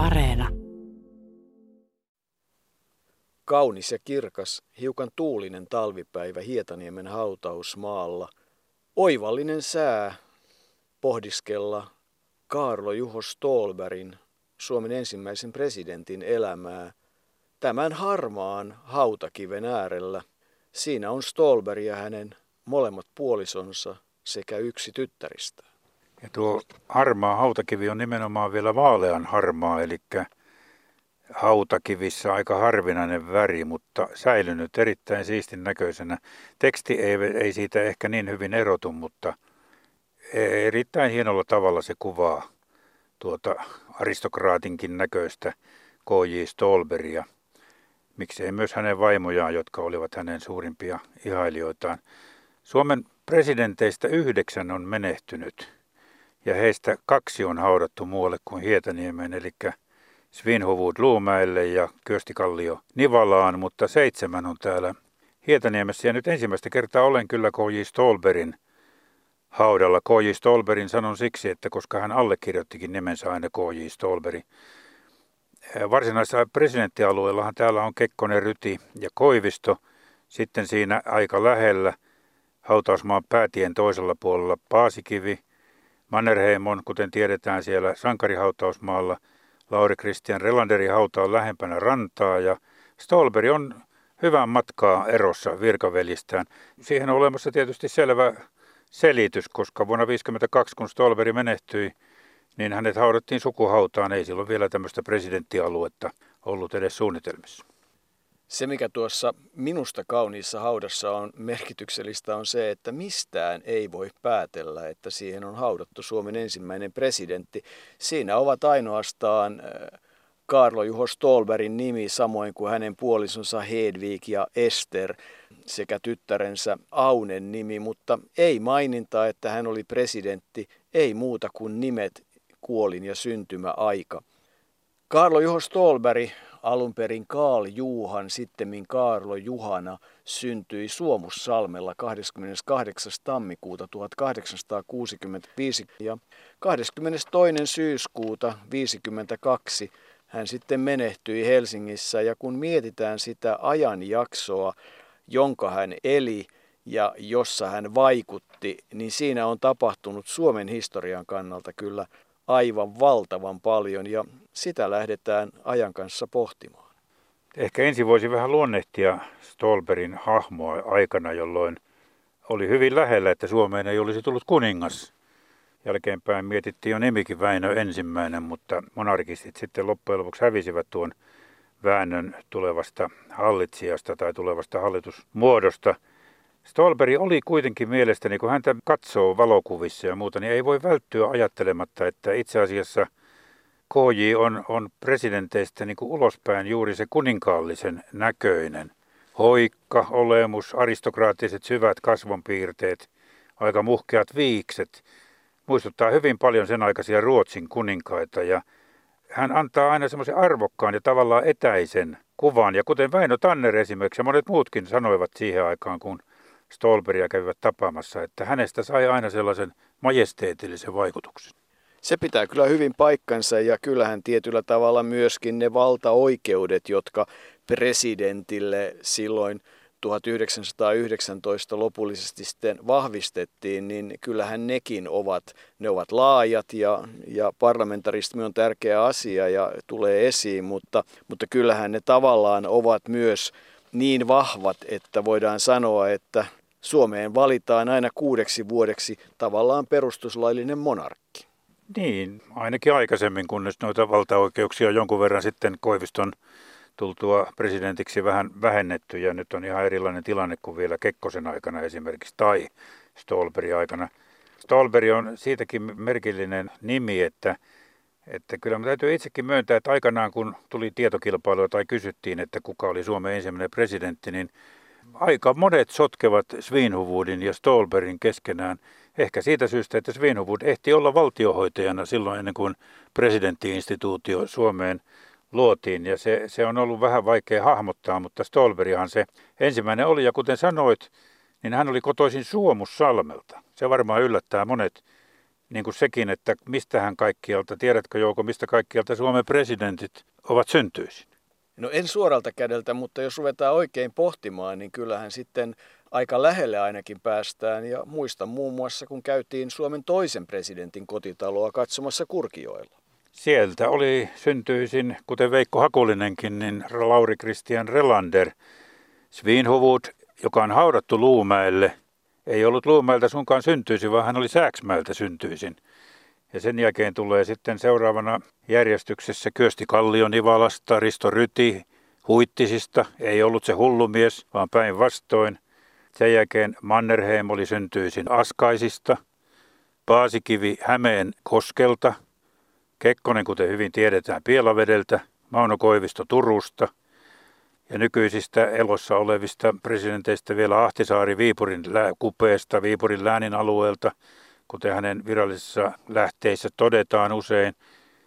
Areena. Kaunis ja kirkas, hiukan tuulinen talvipäivä Hietaniemen hautausmaalla. Oivallinen sää pohdiskella Kaarlo Juho Stolberin, Suomen ensimmäisen presidentin elämää, tämän harmaan hautakiven äärellä. Siinä on Stolber ja hänen molemmat puolisonsa sekä yksi tyttäristä. Ja tuo harmaa hautakivi on nimenomaan vielä vaalean harmaa, eli hautakivissä aika harvinainen väri, mutta säilynyt erittäin siistin näköisenä. Teksti ei, ei siitä ehkä niin hyvin erotu, mutta erittäin hienolla tavalla se kuvaa tuota aristokraatinkin näköistä K.J. Stolberia. Miksei myös hänen vaimojaan, jotka olivat hänen suurimpia ihailijoitaan. Suomen presidenteistä yhdeksän on menehtynyt ja heistä kaksi on haudattu muualle kuin Hietaniemeen, eli Svinhuvud Luumäelle ja Kyösti Kallio Nivalaan, mutta seitsemän on täällä Hietaniemessä. Ja nyt ensimmäistä kertaa olen kyllä K.J. Stolberin haudalla. K.J. Stolberin sanon siksi, että koska hän allekirjoittikin nimensä aina K.J. Stolberi. Varsinaisessa presidenttialueellahan täällä on Kekkonen, Ryti ja Koivisto. Sitten siinä aika lähellä hautausmaan päätien toisella puolella Paasikivi – Mannerheimon, kuten tiedetään siellä sankarihautausmaalla, Lauri Christian Relanderin hauta on lähempänä rantaa ja Stolberg on hyvän matkaa erossa virkavelistään. Siihen on olemassa tietysti selvä selitys, koska vuonna 1952, kun Stolberg menehtyi, niin hänet haudattiin sukuhautaan. Ei silloin vielä tämmöistä presidenttialuetta ollut edes suunnitelmissa. Se, mikä tuossa minusta kauniissa haudassa on merkityksellistä, on se, että mistään ei voi päätellä, että siihen on haudattu Suomen ensimmäinen presidentti. Siinä ovat ainoastaan äh, Karlo Juho Stolberin nimi, samoin kuin hänen puolisonsa Hedvig ja Ester sekä tyttärensä Aunen nimi, mutta ei maininta, että hän oli presidentti, ei muuta kuin nimet, kuolin ja syntymäaika. Karlo Juho Stolberg Alun perin Kaal Juuhan, sittemmin Kaarlo Juhana, syntyi Suomussalmella 28. tammikuuta 1865 ja 22. syyskuuta 1952 hän sitten menehtyi Helsingissä ja kun mietitään sitä ajanjaksoa, jonka hän eli ja jossa hän vaikutti, niin siinä on tapahtunut Suomen historian kannalta kyllä aivan valtavan paljon ja sitä lähdetään ajan kanssa pohtimaan. Ehkä ensin voisi vähän luonnehtia Stolberin hahmoa aikana, jolloin oli hyvin lähellä, että Suomeen ei olisi tullut kuningas. Jälkeenpäin mietittiin jo nimikin Väinö ensimmäinen, mutta monarkistit sitten loppujen lopuksi hävisivät tuon väännön tulevasta hallitsijasta tai tulevasta hallitusmuodosta – Stolberi oli kuitenkin mielestäni, kun häntä katsoo valokuvissa ja muuta, niin ei voi välttyä ajattelematta, että itse asiassa KJ on, on presidenteistä niin kuin ulospäin juuri se kuninkaallisen näköinen. Hoikka, olemus, aristokraattiset syvät kasvonpiirteet, aika muhkeat viikset. Muistuttaa hyvin paljon sen aikaisia Ruotsin kuninkaita ja hän antaa aina semmoisen arvokkaan ja tavallaan etäisen kuvan. Ja kuten Väinö Tanner esimerkiksi ja monet muutkin sanoivat siihen aikaan, kun Stolberia kävivät tapaamassa, että hänestä sai aina sellaisen majesteetillisen vaikutuksen. Se pitää kyllä hyvin paikkansa ja kyllähän tietyllä tavalla myöskin ne valtaoikeudet, jotka presidentille silloin 1919 lopullisesti sitten vahvistettiin, niin kyllähän nekin ovat, ne ovat laajat ja, ja parlamentarismi on tärkeä asia ja tulee esiin, mutta, mutta kyllähän ne tavallaan ovat myös niin vahvat, että voidaan sanoa, että Suomeen valitaan aina kuudeksi vuodeksi tavallaan perustuslaillinen monarkki. Niin, ainakin aikaisemmin, kunnes noita valtaoikeuksia on jonkun verran sitten Koiviston tultua presidentiksi vähän vähennetty ja nyt on ihan erilainen tilanne kuin vielä Kekkosen aikana esimerkiksi tai Stolberin aikana. Stolberi on siitäkin merkillinen nimi, että, että kyllä mä täytyy itsekin myöntää, että aikanaan kun tuli tietokilpailua tai kysyttiin, että kuka oli Suomen ensimmäinen presidentti, niin aika monet sotkevat Svinhuvudin ja Stolberin keskenään. Ehkä siitä syystä, että Svinhuvud ehti olla valtiohoitajana silloin ennen kuin presidenttiinstituutio Suomeen luotiin. Ja se, se on ollut vähän vaikea hahmottaa, mutta Stolberihan se ensimmäinen oli. Ja kuten sanoit, niin hän oli kotoisin Suomussalmelta. Se varmaan yllättää monet niin kuin sekin, että mistähän kaikkialta, tiedätkö Jouko, mistä kaikkialta Suomen presidentit ovat syntyisin? No en suoralta kädeltä, mutta jos ruvetaan oikein pohtimaan, niin kyllähän sitten aika lähelle ainakin päästään. Ja muistan muun muassa, kun käytiin Suomen toisen presidentin kotitaloa katsomassa Kurkioilla. Sieltä oli syntyisin, kuten Veikko Hakulinenkin, niin Lauri Christian Relander. Svinhuvud, joka on haudattu Luumäelle, ei ollut Luumäeltä sunkaan syntyisin, vaan hän oli Sääksmäeltä syntyisin. Ja sen jälkeen tulee sitten seuraavana järjestyksessä Kyösti Kallio Nivalasta, Risto Ryti Huittisista. Ei ollut se hullumies, vaan päinvastoin. Sen Mannerheim oli syntyisin Askaisista. Paasikivi Hämeen Koskelta. Kekkonen, kuten hyvin tiedetään, Pielavedeltä. Mauno Koivisto Turusta. Ja nykyisistä elossa olevista presidenteistä vielä Ahtisaari Viipurin kupeesta, Viipurin läänin alueelta – kuten hänen virallisissa lähteissä todetaan usein.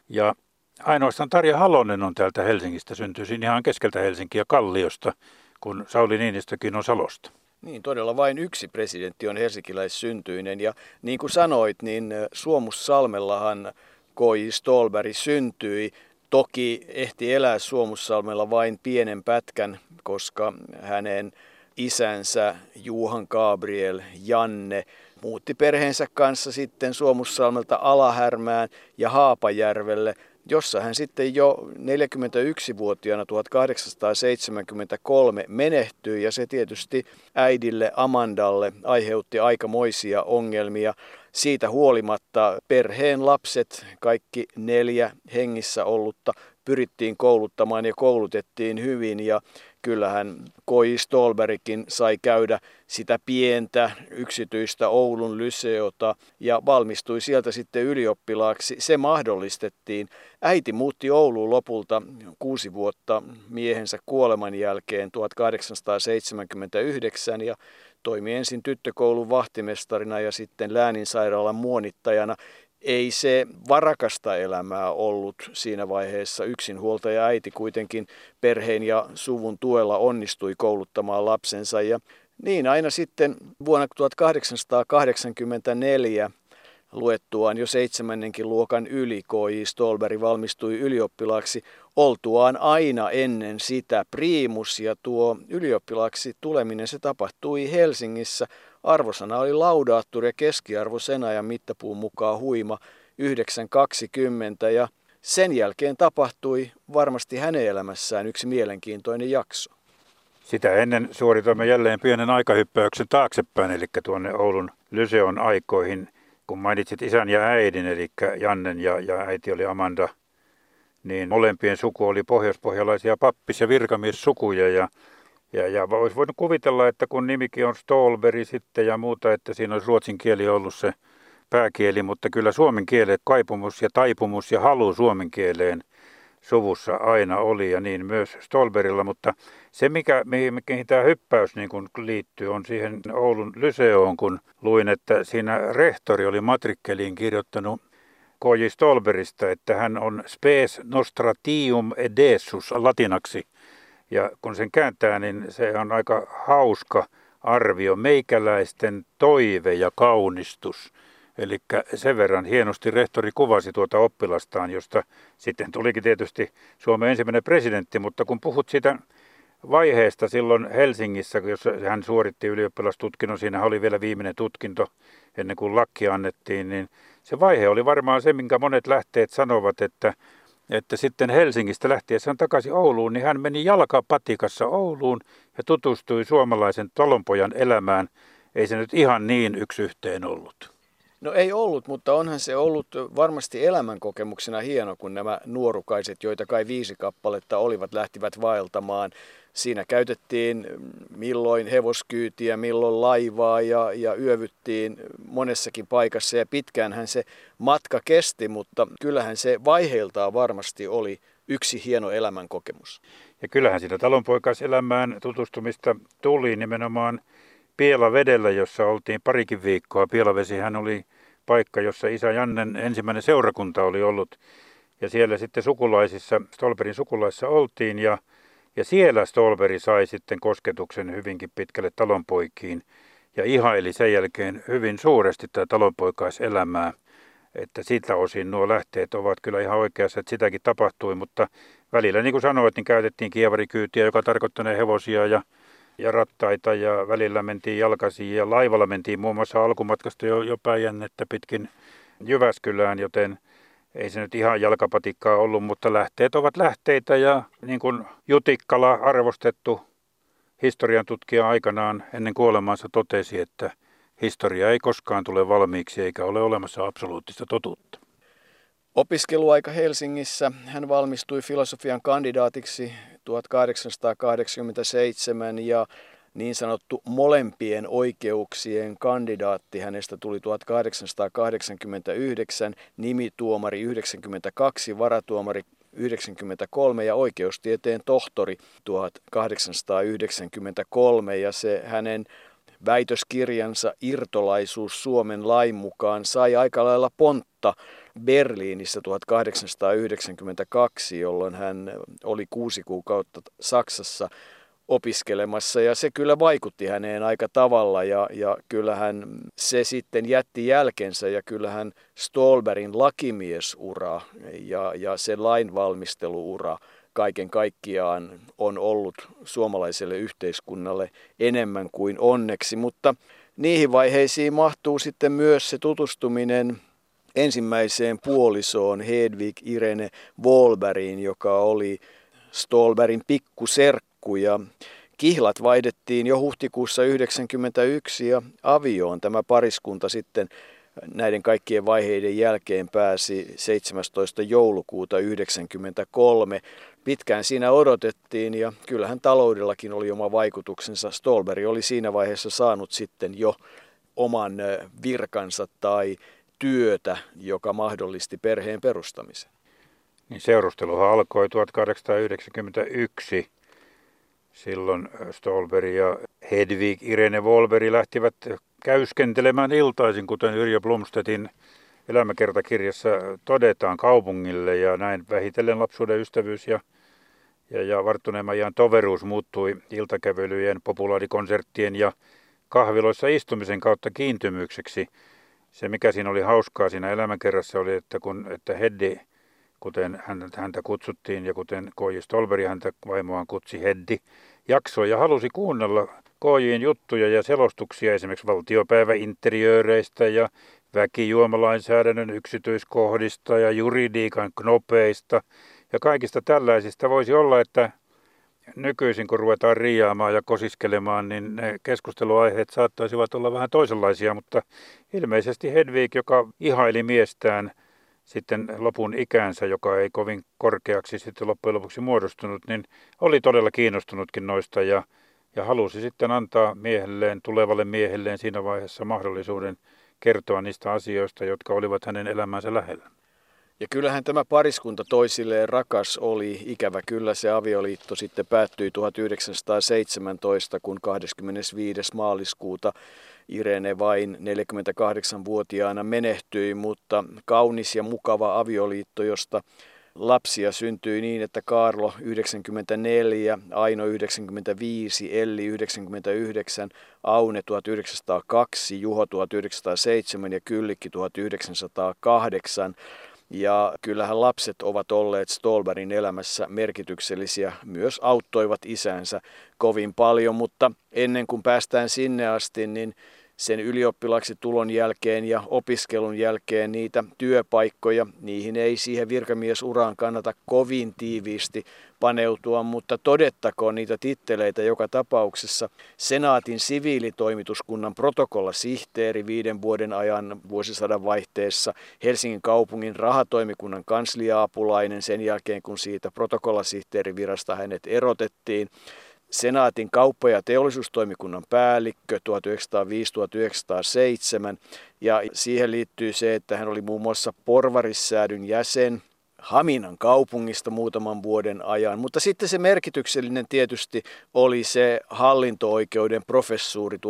Ja ainoastaan Tarja Halonen on täältä Helsingistä syntyisin ihan keskeltä Helsinkiä Kalliosta, kun Sauli Niinistökin on Salosta. Niin, todella vain yksi presidentti on helsinkiläissyntyinen ja niin kuin sanoit, niin Suomussalmellahan K.J. Stolberg syntyi. Toki ehti elää Suomussalmella vain pienen pätkän, koska hänen isänsä Juhan Gabriel Janne muutti perheensä kanssa sitten Suomussalmelta Alahärmään ja Haapajärvelle, jossa hän sitten jo 41-vuotiaana 1873 menehtyi ja se tietysti äidille Amandalle aiheutti aikamoisia ongelmia. Siitä huolimatta perheen lapset, kaikki neljä hengissä ollutta, pyrittiin kouluttamaan ja koulutettiin hyvin ja kyllähän Koi Stolbergkin sai käydä sitä pientä yksityistä Oulun lyseota ja valmistui sieltä sitten ylioppilaaksi. Se mahdollistettiin. Äiti muutti Ouluun lopulta kuusi vuotta miehensä kuoleman jälkeen 1879 ja toimi ensin tyttökoulun vahtimestarina ja sitten lääninsairaalan muonittajana ei se varakasta elämää ollut siinä vaiheessa. Yksinhuoltaja äiti kuitenkin perheen ja suvun tuella onnistui kouluttamaan lapsensa ja niin aina sitten vuonna 1884 luettuaan jo seitsemännenkin luokan yli K.J. Stolberg valmistui ylioppilaaksi oltuaan aina ennen sitä priimus ja tuo ylioppilaaksi tuleminen se tapahtui Helsingissä Arvosana oli laudaattori ja keskiarvo sen ajan mittapuun mukaan huima 9.20 ja sen jälkeen tapahtui varmasti hänen elämässään yksi mielenkiintoinen jakso. Sitä ennen suoritamme jälleen pienen aikahyppäyksen taaksepäin, eli tuonne Oulun Lyseon aikoihin, kun mainitsit isän ja äidin, eli Jannen ja, ja äiti oli Amanda, niin molempien suku oli pohjoispohjalaisia pappis- ja virkamiessukuja, ja ja, ja olisi voinut kuvitella, että kun nimikin on Stolberi sitten ja muuta, että siinä olisi ruotsin kieli ollut se pääkieli, mutta kyllä suomen kielet, kaipumus ja taipumus ja halu suomen kieleen suvussa aina oli ja niin myös Stolberilla, mutta se mikä, mihin, mihin tämä hyppäys niin kun liittyy on siihen Oulun Lyseoon, kun luin, että siinä rehtori oli matrikkeliin kirjoittanut K.J. Stolberista, että hän on spes nostratium edessus latinaksi, ja kun sen kääntää, niin se on aika hauska arvio, meikäläisten toive ja kaunistus. Eli sen verran hienosti rehtori kuvasi tuota oppilastaan, josta sitten tulikin tietysti Suomen ensimmäinen presidentti, mutta kun puhut siitä vaiheesta silloin Helsingissä, jossa hän suoritti ylioppilastutkinnon, siinä oli vielä viimeinen tutkinto ennen kuin lakki annettiin, niin se vaihe oli varmaan se, minkä monet lähteet sanovat, että että sitten Helsingistä lähtiessään takaisin Ouluun, niin hän meni jalkapatikassa Ouluun ja tutustui suomalaisen talonpojan elämään. Ei se nyt ihan niin yksi yhteen ollut. No ei ollut, mutta onhan se ollut varmasti elämänkokemuksena hieno, kun nämä nuorukaiset, joita kai viisi kappaletta olivat, lähtivät vaeltamaan Siinä käytettiin milloin hevoskyytiä, milloin laivaa ja, ja yövyttiin monessakin paikassa ja pitkäänhän se matka kesti, mutta kyllähän se vaiheiltaan varmasti oli yksi hieno elämänkokemus. Ja kyllähän sitä talonpoikaiselämään tutustumista tuli nimenomaan Pielavedellä, jossa oltiin parikin viikkoa. Pielavesihän oli paikka, jossa isä Jannen ensimmäinen seurakunta oli ollut. Ja siellä sitten sukulaisissa, Stolperin sukulaissa oltiin ja ja siellä Stolberi sai sitten kosketuksen hyvinkin pitkälle talonpoikiin ja ihaili sen jälkeen hyvin suuresti tätä talonpoikaiselämää. että siitä osin nuo lähteet ovat kyllä ihan oikeassa, että sitäkin tapahtui, mutta välillä niin kuin sanoit, niin käytettiin kievarikyytiä, joka tarkoittaa hevosia ja, ja rattaita ja välillä mentiin jalkasiin ja laivalla mentiin muun muassa alkumatkasta jo, jo Päijännettä pitkin Jyväskylään, joten ei se nyt ihan jalkapatikkaa ollut, mutta lähteet ovat lähteitä ja niin kuin Jutikkala arvostettu historian tutkija aikanaan ennen kuolemaansa totesi, että historia ei koskaan tule valmiiksi eikä ole olemassa absoluuttista totuutta. Opiskeluaika Helsingissä. Hän valmistui filosofian kandidaatiksi 1887 ja niin sanottu molempien oikeuksien kandidaatti. Hänestä tuli 1889, nimituomari 92, varatuomari 93 ja oikeustieteen tohtori 1893 ja se hänen väitöskirjansa Irtolaisuus Suomen lain mukaan sai aika lailla pontta Berliinissä 1892, jolloin hän oli kuusi kuukautta Saksassa opiskelemassa. Ja se kyllä vaikutti häneen aika tavalla ja, ja kyllähän se sitten jätti jälkensä ja kyllähän Stolberin lakimiesura ja, ja se lainvalmisteluura kaiken kaikkiaan on ollut suomalaiselle yhteiskunnalle enemmän kuin onneksi, mutta niihin vaiheisiin mahtuu sitten myös se tutustuminen ensimmäiseen puolisoon Hedvig Irene Wolberiin, joka oli Stolberin pikkuserkku ja kihlat vaihdettiin jo huhtikuussa 1991 ja avioon tämä pariskunta sitten näiden kaikkien vaiheiden jälkeen pääsi 17. joulukuuta 1993. Pitkään siinä odotettiin ja kyllähän taloudellakin oli oma vaikutuksensa. Stolberg oli siinä vaiheessa saanut sitten jo oman virkansa tai työtä, joka mahdollisti perheen perustamisen. Niin seurusteluhan alkoi 1891. Silloin Stolberg ja Hedvig Irene Wolveri lähtivät käyskentelemään iltaisin, kuten Yrjö Blomstedtin elämäkertakirjassa todetaan kaupungille ja näin vähitellen lapsuuden ystävyys ja, ja, ja varttuneemman ajan toveruus muuttui iltakävelyjen, populaarikonserttien ja kahviloissa istumisen kautta kiintymykseksi. Se mikä siinä oli hauskaa siinä elämäkerrassa oli, että kun että Heddi, kuten häntä kutsuttiin ja kuten Koji Stolberi häntä vaimoaan kutsi Heddi, jaksoi ja halusi kuunnella KJin juttuja ja selostuksia esimerkiksi valtiopäiväinteriööreistä ja väkijuomalainsäädännön yksityiskohdista ja juridiikan knopeista. Ja kaikista tällaisista voisi olla, että nykyisin kun ruvetaan riiaamaan ja kosiskelemaan, niin ne keskusteluaiheet saattaisivat olla vähän toisenlaisia, mutta ilmeisesti Hedvig, joka ihaili miestään sitten lopun ikänsä, joka ei kovin korkeaksi sitten loppujen lopuksi muodostunut, niin oli todella kiinnostunutkin noista ja ja halusi sitten antaa miehelleen, tulevalle miehelleen siinä vaiheessa mahdollisuuden kertoa niistä asioista, jotka olivat hänen elämänsä lähellä. Ja kyllähän tämä pariskunta toisilleen rakas oli. Ikävä kyllä se avioliitto sitten päättyi 1917, kun 25. maaliskuuta Irene vain 48-vuotiaana menehtyi, mutta kaunis ja mukava avioliitto, josta lapsia syntyi niin, että Karlo 94, Aino 95, Elli 99, Aune 1902, Juho 1907 ja Kyllikki 1908. Ja kyllähän lapset ovat olleet Stolberin elämässä merkityksellisiä, myös auttoivat isänsä kovin paljon, mutta ennen kuin päästään sinne asti, niin sen ylioppilaksi tulon jälkeen ja opiskelun jälkeen niitä työpaikkoja. Niihin ei siihen virkamiesuraan kannata kovin tiiviisti paneutua, mutta todettakoon niitä titteleitä joka tapauksessa. Senaatin siviilitoimituskunnan protokollasihteeri viiden vuoden ajan vuosisadan vaihteessa, Helsingin kaupungin rahatoimikunnan kansliaapulainen sen jälkeen, kun siitä protokollasihteerivirasta hänet erotettiin, Senaatin kauppa- ja teollisuustoimikunnan päällikkö 1905-1907 ja siihen liittyy se, että hän oli muun muassa porvarissäädyn jäsen, Haminan kaupungista muutaman vuoden ajan. Mutta sitten se merkityksellinen tietysti oli se hallinto-oikeuden professuuri 1908-1918.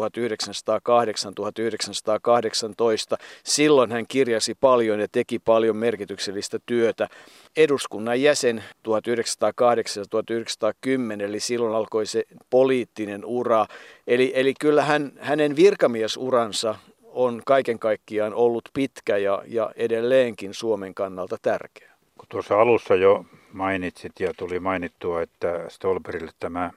Silloin hän kirjasi paljon ja teki paljon merkityksellistä työtä. Eduskunnan jäsen 1908-1910, eli silloin alkoi se poliittinen ura. Eli, eli kyllä hän, hänen virkamiesuransa on kaiken kaikkiaan ollut pitkä ja, ja edelleenkin Suomen kannalta tärkeä. Kun tuossa alussa jo mainitsit ja tuli mainittua, että Stolberille tämä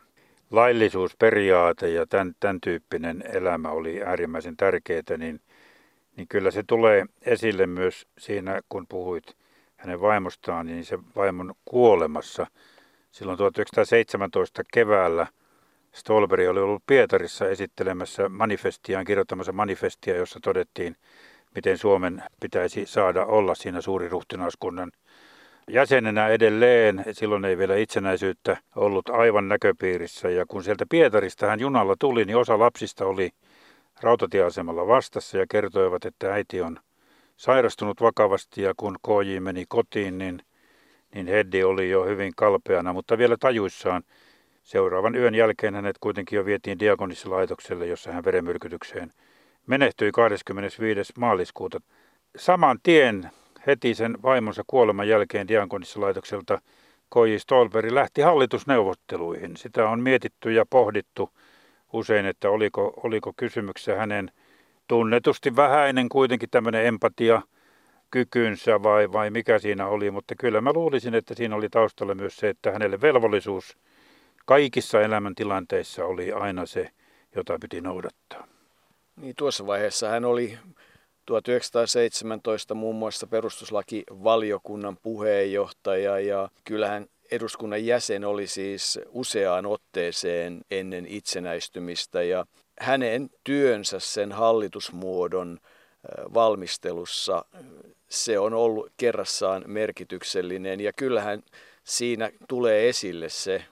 laillisuusperiaate ja tämän, tämän tyyppinen elämä oli äärimmäisen tärkeää, niin, niin kyllä se tulee esille myös siinä, kun puhuit hänen vaimostaan, niin se vaimon kuolemassa. Silloin 1917 keväällä Stolberi oli ollut Pietarissa esittelemässä manifestiaan, kirjoittamassa manifestia, jossa todettiin, miten Suomen pitäisi saada olla siinä suuriruhtinaaskunnan jäsenenä edelleen. Silloin ei vielä itsenäisyyttä ollut aivan näköpiirissä. Ja kun sieltä Pietarista hän junalla tuli, niin osa lapsista oli rautatieasemalla vastassa ja kertoivat, että äiti on sairastunut vakavasti ja kun KJ meni kotiin, niin, niin Heddi oli jo hyvin kalpeana, mutta vielä tajuissaan. Seuraavan yön jälkeen hänet kuitenkin jo vietiin diakonissalaitokselle, jossa hän verenmyrkytykseen menehtyi 25. maaliskuuta. Saman tien heti sen vaimonsa kuoleman jälkeen diakonissalaitokselta Koji Stolberi lähti hallitusneuvotteluihin. Sitä on mietitty ja pohdittu usein, että oliko, oliko kysymyksessä hänen tunnetusti vähäinen kuitenkin tämmöinen empatia kykynsä vai, vai mikä siinä oli, mutta kyllä mä luulisin, että siinä oli taustalla myös se, että hänelle velvollisuus kaikissa elämäntilanteissa oli aina se, jota piti noudattaa. Niin tuossa vaiheessa hän oli 1917 muun muassa perustuslakivaliokunnan puheenjohtaja ja kyllähän eduskunnan jäsen oli siis useaan otteeseen ennen itsenäistymistä ja hänen työnsä sen hallitusmuodon valmistelussa se on ollut kerrassaan merkityksellinen ja kyllähän siinä tulee esille se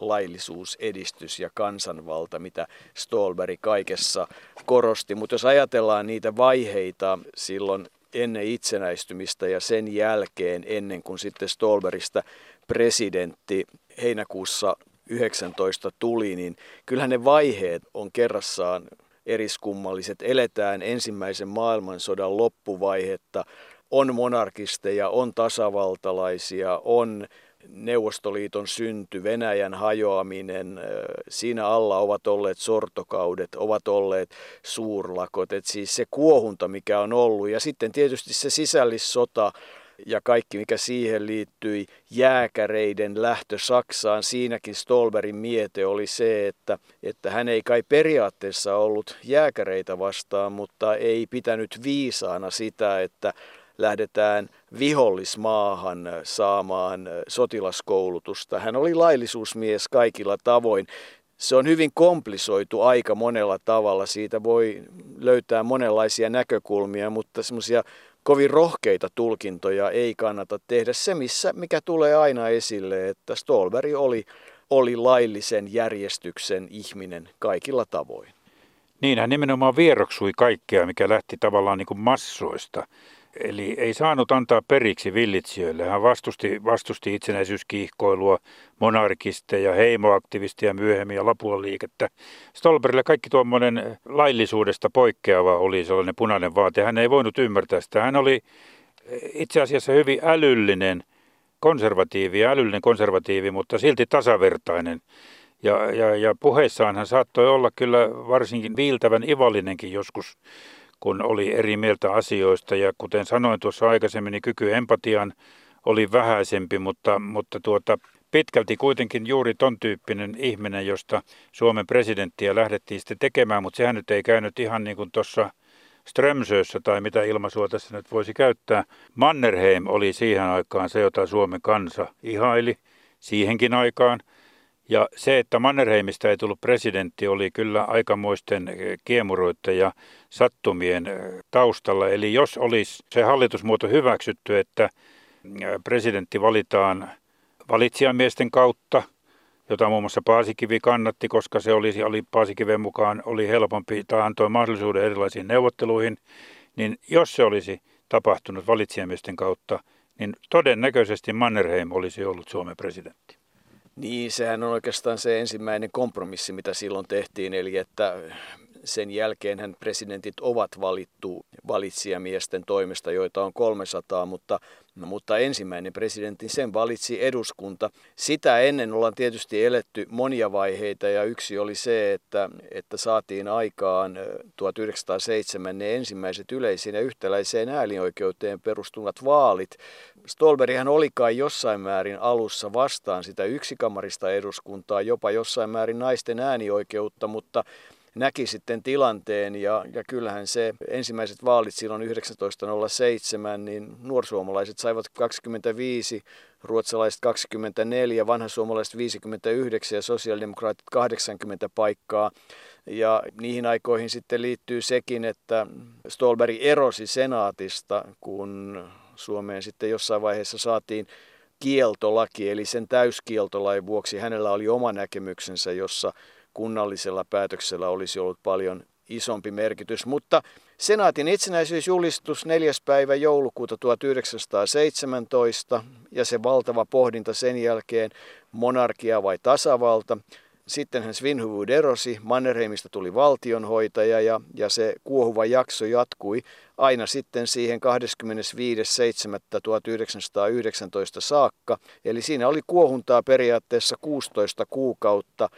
laillisuus, edistys ja kansanvalta, mitä Stolberg kaikessa korosti. Mutta jos ajatellaan niitä vaiheita silloin ennen itsenäistymistä ja sen jälkeen, ennen kuin sitten Stolbergista presidentti heinäkuussa 19 tuli, niin kyllähän ne vaiheet on kerrassaan eriskummalliset. Eletään ensimmäisen maailmansodan loppuvaihetta, on monarkisteja, on tasavaltalaisia, on Neuvostoliiton synty, Venäjän hajoaminen, siinä alla ovat olleet sortokaudet, ovat olleet suurlakot, että siis se kuohunta, mikä on ollut. Ja sitten tietysti se sisällissota, ja kaikki, mikä siihen liittyi, jääkäreiden lähtö Saksaan. Siinäkin Stolberin miete oli se, että, että hän ei kai periaatteessa ollut jääkäreitä vastaan, mutta ei pitänyt viisaana sitä, että lähdetään vihollismaahan saamaan sotilaskoulutusta. Hän oli laillisuusmies kaikilla tavoin. Se on hyvin komplisoitu aika monella tavalla. Siitä voi löytää monenlaisia näkökulmia, mutta semmoisia kovin rohkeita tulkintoja ei kannata tehdä. Se, missä, mikä tulee aina esille, että Stolberg oli, oli laillisen järjestyksen ihminen kaikilla tavoin. Niin, hän nimenomaan vieroksui kaikkea, mikä lähti tavallaan niin kuin massoista. Eli ei saanut antaa periksi villitsijöille. Hän vastusti, vastusti itsenäisyyskiihkoilua, monarkisteja, heimoaktivistia myöhemmin ja Lapuan liikettä. Stolberille kaikki tuommoinen laillisuudesta poikkeava oli sellainen punainen vaate. Hän ei voinut ymmärtää sitä. Hän oli itse asiassa hyvin älyllinen konservatiivi, älyllinen konservatiivi, mutta silti tasavertainen. Ja, ja, ja puheissaan hän saattoi olla kyllä varsinkin viiltävän ivallinenkin joskus kun oli eri mieltä asioista. Ja kuten sanoin tuossa aikaisemmin, niin kyky empatian oli vähäisempi, mutta, mutta tuota, pitkälti kuitenkin juuri ton tyyppinen ihminen, josta Suomen presidenttiä lähdettiin sitten tekemään, mutta sehän nyt ei käynyt ihan niin kuin tuossa Strömsössä tai mitä ilmaisua tässä nyt voisi käyttää. Mannerheim oli siihen aikaan se, jota Suomen kansa ihaili siihenkin aikaan – ja se, että Mannerheimista ei tullut presidentti, oli kyllä aikamoisten eh, kiemuroiden ja sattumien eh, taustalla. Eli jos olisi se hallitusmuoto hyväksytty, että eh, presidentti valitaan valitsijamiesten kautta, jota muun muassa Paasikivi kannatti, koska se olisi, oli Paasikiven mukaan oli helpompi tai antoi mahdollisuuden erilaisiin neuvotteluihin, niin jos se olisi tapahtunut valitsijamiesten kautta, niin todennäköisesti Mannerheim olisi ollut Suomen presidentti. Niin, sehän on oikeastaan se ensimmäinen kompromissi, mitä silloin tehtiin, eli että sen jälkeen presidentit ovat valittu valitsijamiesten toimesta, joita on 300, mutta mutta ensimmäinen presidentti, sen valitsi eduskunta. Sitä ennen ollaan tietysti eletty monia vaiheita ja yksi oli se, että, että saatiin aikaan 1907 ne ensimmäiset yleisiin ja yhtäläiseen äänioikeuteen perustuvat vaalit. Stolberihan oli kai jossain määrin alussa vastaan sitä yksikamarista eduskuntaa, jopa jossain määrin naisten äänioikeutta, mutta näki sitten tilanteen ja, ja kyllähän se ensimmäiset vaalit silloin 1907, niin nuorsuomalaiset saivat 25, ruotsalaiset 24, vanhasuomalaiset 59 ja sosiaalidemokraatit 80 paikkaa. Ja niihin aikoihin sitten liittyy sekin, että Stolberg erosi senaatista, kun Suomeen sitten jossain vaiheessa saatiin kieltolaki, eli sen täyskieltolain vuoksi hänellä oli oma näkemyksensä, jossa kunnallisella päätöksellä olisi ollut paljon isompi merkitys, mutta senaatin itsenäisyysjulistus 4. päivä joulukuuta 1917 ja se valtava pohdinta sen jälkeen, monarkia vai tasavalta. Sitten hän Svinhuvud erosi, Mannerheimista tuli valtionhoitaja ja, ja se kuohuva jakso jatkui aina sitten siihen 25.7.1919 saakka. Eli siinä oli kuohuntaa periaatteessa 16 kuukautta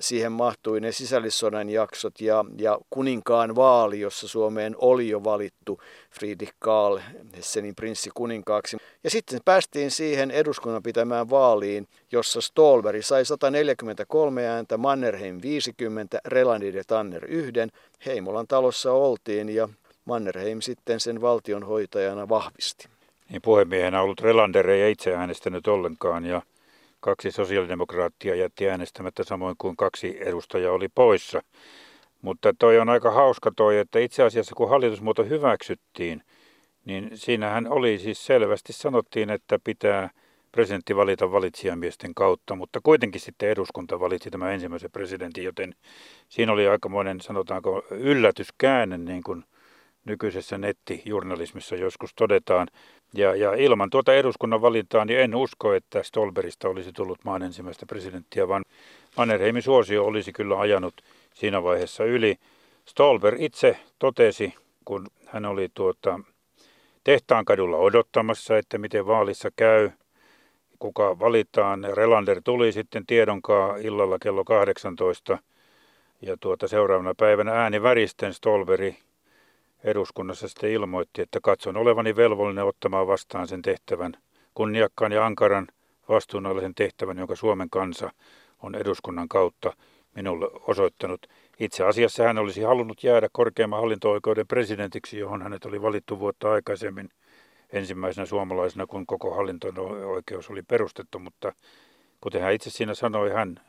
Siihen mahtui ne sisällissodan jaksot ja, ja kuninkaan vaali, jossa Suomeen oli jo valittu Friedrich Karl, Hessenin prinssi kuninkaaksi. Ja sitten päästiin siihen eduskunnan pitämään vaaliin, jossa Stolberg sai 143 ääntä, Mannerheim 50, Relander ja Tanner yhden. Heimolan talossa oltiin ja Mannerheim sitten sen valtionhoitajana vahvisti. Niin puhemiehenä ollut Relander ei itse äänestänyt ollenkaan ja Kaksi sosiaalidemokraattia jätti äänestämättä samoin kuin kaksi edustajaa oli poissa. Mutta toi on aika hauska toi, että itse asiassa kun hallitusmuoto hyväksyttiin, niin siinähän oli siis selvästi sanottiin, että pitää presidentti valita valitsijamiesten kautta, mutta kuitenkin sitten eduskunta valitsi tämän ensimmäisen presidentin, joten siinä oli aikamoinen, sanotaanko, yllätyskäänne, niin kuin nykyisessä nettijournalismissa joskus todetaan. Ja, ja ilman tuota eduskunnan valintaa, niin en usko, että Stolberista olisi tullut maan ensimmäistä presidenttiä, vaan Mannerheimin suosio olisi kyllä ajanut siinä vaiheessa yli. Stolber itse totesi, kun hän oli tuota, tehtaankadulla odottamassa, että miten vaalissa käy, kuka valitaan. Relander tuli sitten tiedonkaa illalla kello 18 ja tuota seuraavana päivänä ääni väristen Stolberi eduskunnassa sitten ilmoitti, että katson olevani velvollinen ottamaan vastaan sen tehtävän, kunniakkaan ja ankaran vastuunalaisen tehtävän, jonka Suomen kansa on eduskunnan kautta minulle osoittanut. Itse asiassa hän olisi halunnut jäädä korkeimman hallinto-oikeuden presidentiksi, johon hänet oli valittu vuotta aikaisemmin ensimmäisenä suomalaisena, kun koko hallinto-oikeus oli perustettu, mutta kuten hän itse siinä sanoi, hän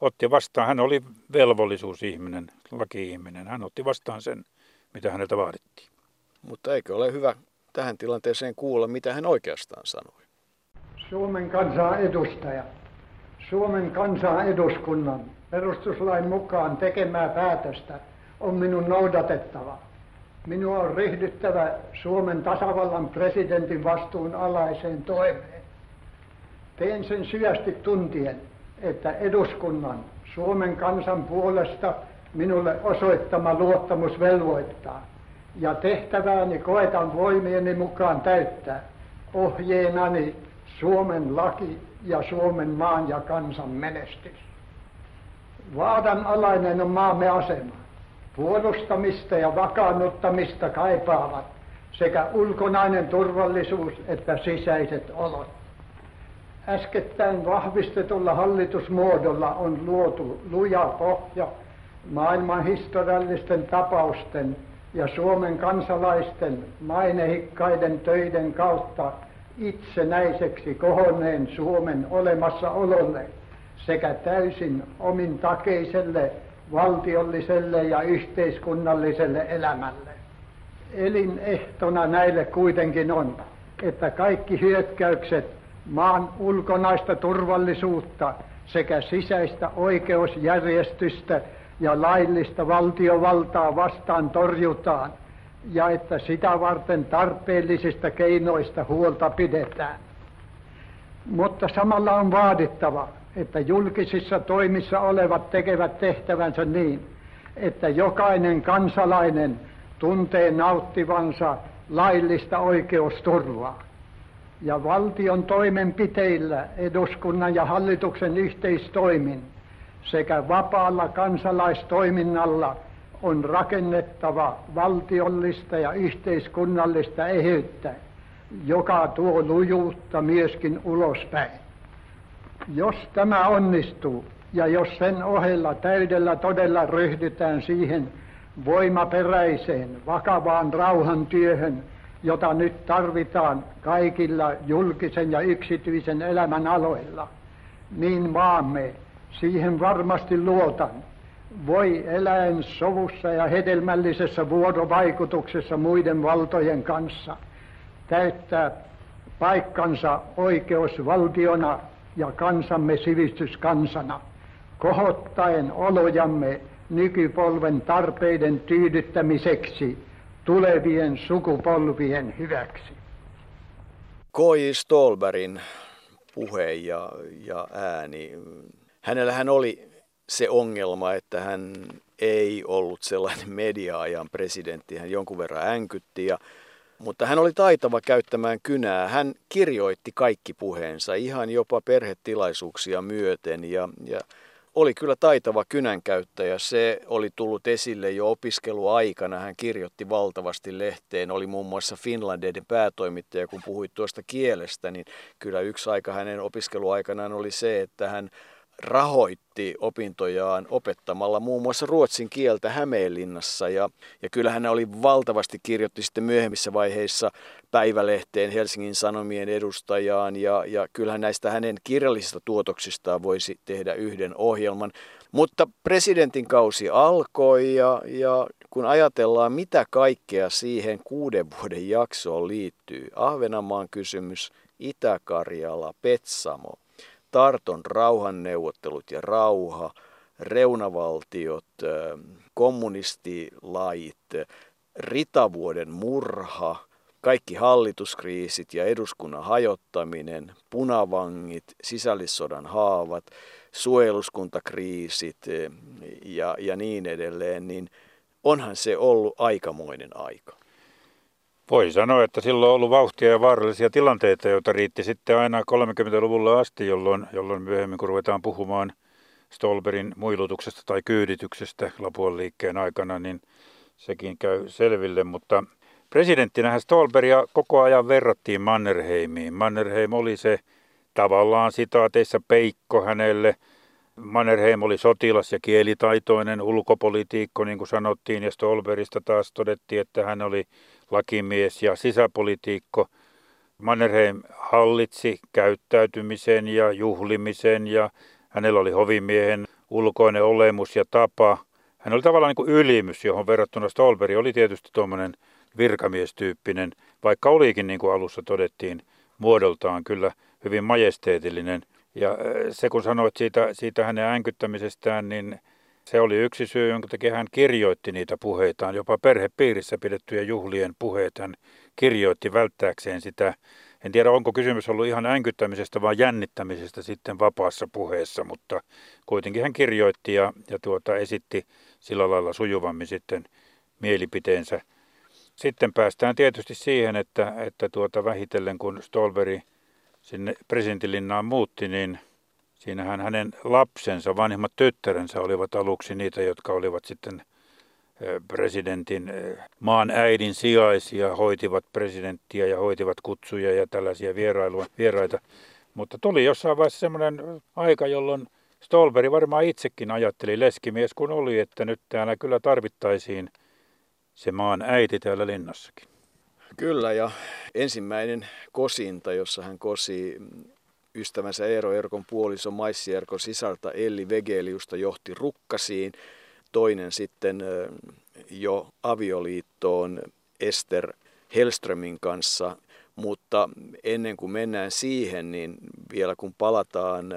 otti vastaan, hän oli velvollisuusihminen, laki-ihminen, hän otti vastaan sen mitä häneltä vaadittiin. Mutta eikö ole hyvä tähän tilanteeseen kuulla, mitä hän oikeastaan sanoi? Suomen kansan edustaja, Suomen kansan eduskunnan perustuslain mukaan tekemää päätöstä on minun noudatettava. Minua on ryhdyttävä Suomen tasavallan presidentin vastuun alaiseen toimeen. Teen sen syvästi tuntien, että eduskunnan Suomen kansan puolesta – minulle osoittama luottamus velvoittaa. Ja tehtävääni koetan voimieni mukaan täyttää ohjeenani Suomen laki ja Suomen maan ja kansan menestys. Vaadan alainen on maamme asema. Puolustamista ja vakaannuttamista kaipaavat sekä ulkonainen turvallisuus että sisäiset olot. Äskettäin vahvistetulla hallitusmuodolla on luotu luja pohja maailman historiallisten tapausten ja Suomen kansalaisten mainehikkaiden töiden kautta itsenäiseksi kohonneen Suomen olemassaololle sekä täysin omintakeiselle valtiolliselle ja yhteiskunnalliselle elämälle. Elinehtona näille kuitenkin on, että kaikki hyökkäykset maan ulkonaista turvallisuutta sekä sisäistä oikeusjärjestystä ja laillista valtiovaltaa vastaan torjutaan ja että sitä varten tarpeellisista keinoista huolta pidetään. Mutta samalla on vaadittava, että julkisissa toimissa olevat tekevät tehtävänsä niin, että jokainen kansalainen tuntee nauttivansa laillista oikeusturvaa. ja valtion toimenpiteillä eduskunnan ja hallituksen yhteistoimin sekä vapaalla kansalaistoiminnalla on rakennettava valtiollista ja yhteiskunnallista eheyttä, joka tuo lujuutta myöskin ulospäin. Jos tämä onnistuu ja jos sen ohella täydellä todella ryhdytään siihen voimaperäiseen, vakavaan rauhantyöhön, jota nyt tarvitaan kaikilla julkisen ja yksityisen elämän aloilla, niin maamme, siihen varmasti luotan, voi eläen sovussa ja hedelmällisessä vuorovaikutuksessa muiden valtojen kanssa täyttää paikkansa oikeusvaltiona ja kansamme sivistyskansana, kohottaen olojamme nykypolven tarpeiden tyydyttämiseksi tulevien sukupolvien hyväksi. K.J. Stolberin puhe ja, ja ääni. Hänellähän oli se ongelma, että hän ei ollut sellainen media-ajan presidentti. Hän jonkun verran änkytti, ja, mutta hän oli taitava käyttämään kynää. Hän kirjoitti kaikki puheensa, ihan jopa perhetilaisuuksia myöten, ja, ja oli kyllä taitava kynänkäyttäjä. Se oli tullut esille jo opiskeluaikana. Hän kirjoitti valtavasti lehteen. Oli muun muassa Finlandeiden päätoimittaja, kun puhuit tuosta kielestä, niin kyllä yksi aika hänen opiskeluaikanaan oli se, että hän rahoitti opintojaan opettamalla muun muassa ruotsin kieltä Hämeenlinnassa. Ja, ja kyllähän hän oli valtavasti kirjoitti sitten myöhemmissä vaiheissa päivälehteen Helsingin Sanomien edustajaan. Ja, ja kyllähän näistä hänen kirjallisista tuotoksistaan voisi tehdä yhden ohjelman. Mutta presidentin kausi alkoi ja, ja kun ajatellaan, mitä kaikkea siihen kuuden vuoden jaksoon liittyy, Ahvenanmaan kysymys, Itä-Karjala, Petsamo, Tarton rauhanneuvottelut ja rauha, reunavaltiot, kommunistilait, Ritavuoden murha, kaikki hallituskriisit ja eduskunnan hajottaminen, punavangit, sisällissodan haavat, suojeluskuntakriisit ja, ja niin edelleen, niin onhan se ollut aikamoinen aika. Voi sanoa, että silloin on ollut vauhtia ja vaarallisia tilanteita, joita riitti sitten aina 30-luvulle asti, jolloin, jolloin myöhemmin kun ruvetaan puhumaan Stolberin muilutuksesta tai kyydityksestä Lapuan liikkeen aikana, niin sekin käy selville. Mutta presidenttinähän Stolberia koko ajan verrattiin Mannerheimiin. Mannerheim oli se tavallaan sitaateissa peikko hänelle. Mannerheim oli sotilas ja kielitaitoinen ulkopolitiikko, niin kuin sanottiin, ja Stolberista taas todettiin, että hän oli lakimies ja sisäpolitiikko. Mannerheim hallitsi käyttäytymisen ja juhlimisen ja hänellä oli hovimiehen ulkoinen olemus ja tapa. Hän oli tavallaan niin kuin ylimys, johon verrattuna Stolberi oli tietysti tuommoinen virkamiestyyppinen, vaikka olikin niin kuin alussa todettiin muodoltaan kyllä hyvin majesteetillinen. Ja äh, se kun sanoit siitä, siitä hänen änkyttämisestään, niin se oli yksi syy, jonka takia hän kirjoitti niitä puheitaan. Jopa perhepiirissä pidettyjä juhlien puheet hän kirjoitti välttääkseen sitä. En tiedä, onko kysymys ollut ihan änkyttämisestä vai jännittämisestä sitten vapaassa puheessa, mutta kuitenkin hän kirjoitti ja, ja tuota, esitti sillä lailla sujuvammin sitten mielipiteensä. Sitten päästään tietysti siihen, että, että tuota vähitellen kun Stolberi sinne presidentinlinnaan muutti, niin – Siinähän hänen lapsensa, vanhimmat tyttärensä olivat aluksi niitä, jotka olivat sitten presidentin maan äidin sijaisia, hoitivat presidenttiä ja hoitivat kutsuja ja tällaisia vierailua, vieraita. Mutta tuli jossain vaiheessa semmoinen aika, jolloin Stolberi varmaan itsekin ajatteli, leskimies kun oli, että nyt täällä kyllä tarvittaisiin se maan äiti täällä linnassakin. Kyllä, ja ensimmäinen kosinta, jossa hän kosi ystävänsä Eero Erkon puoliso Maissi Erkon sisarta Elli Vegeliusta johti rukkasiin. Toinen sitten jo avioliittoon Ester Helströmin kanssa. Mutta ennen kuin mennään siihen, niin vielä kun palataan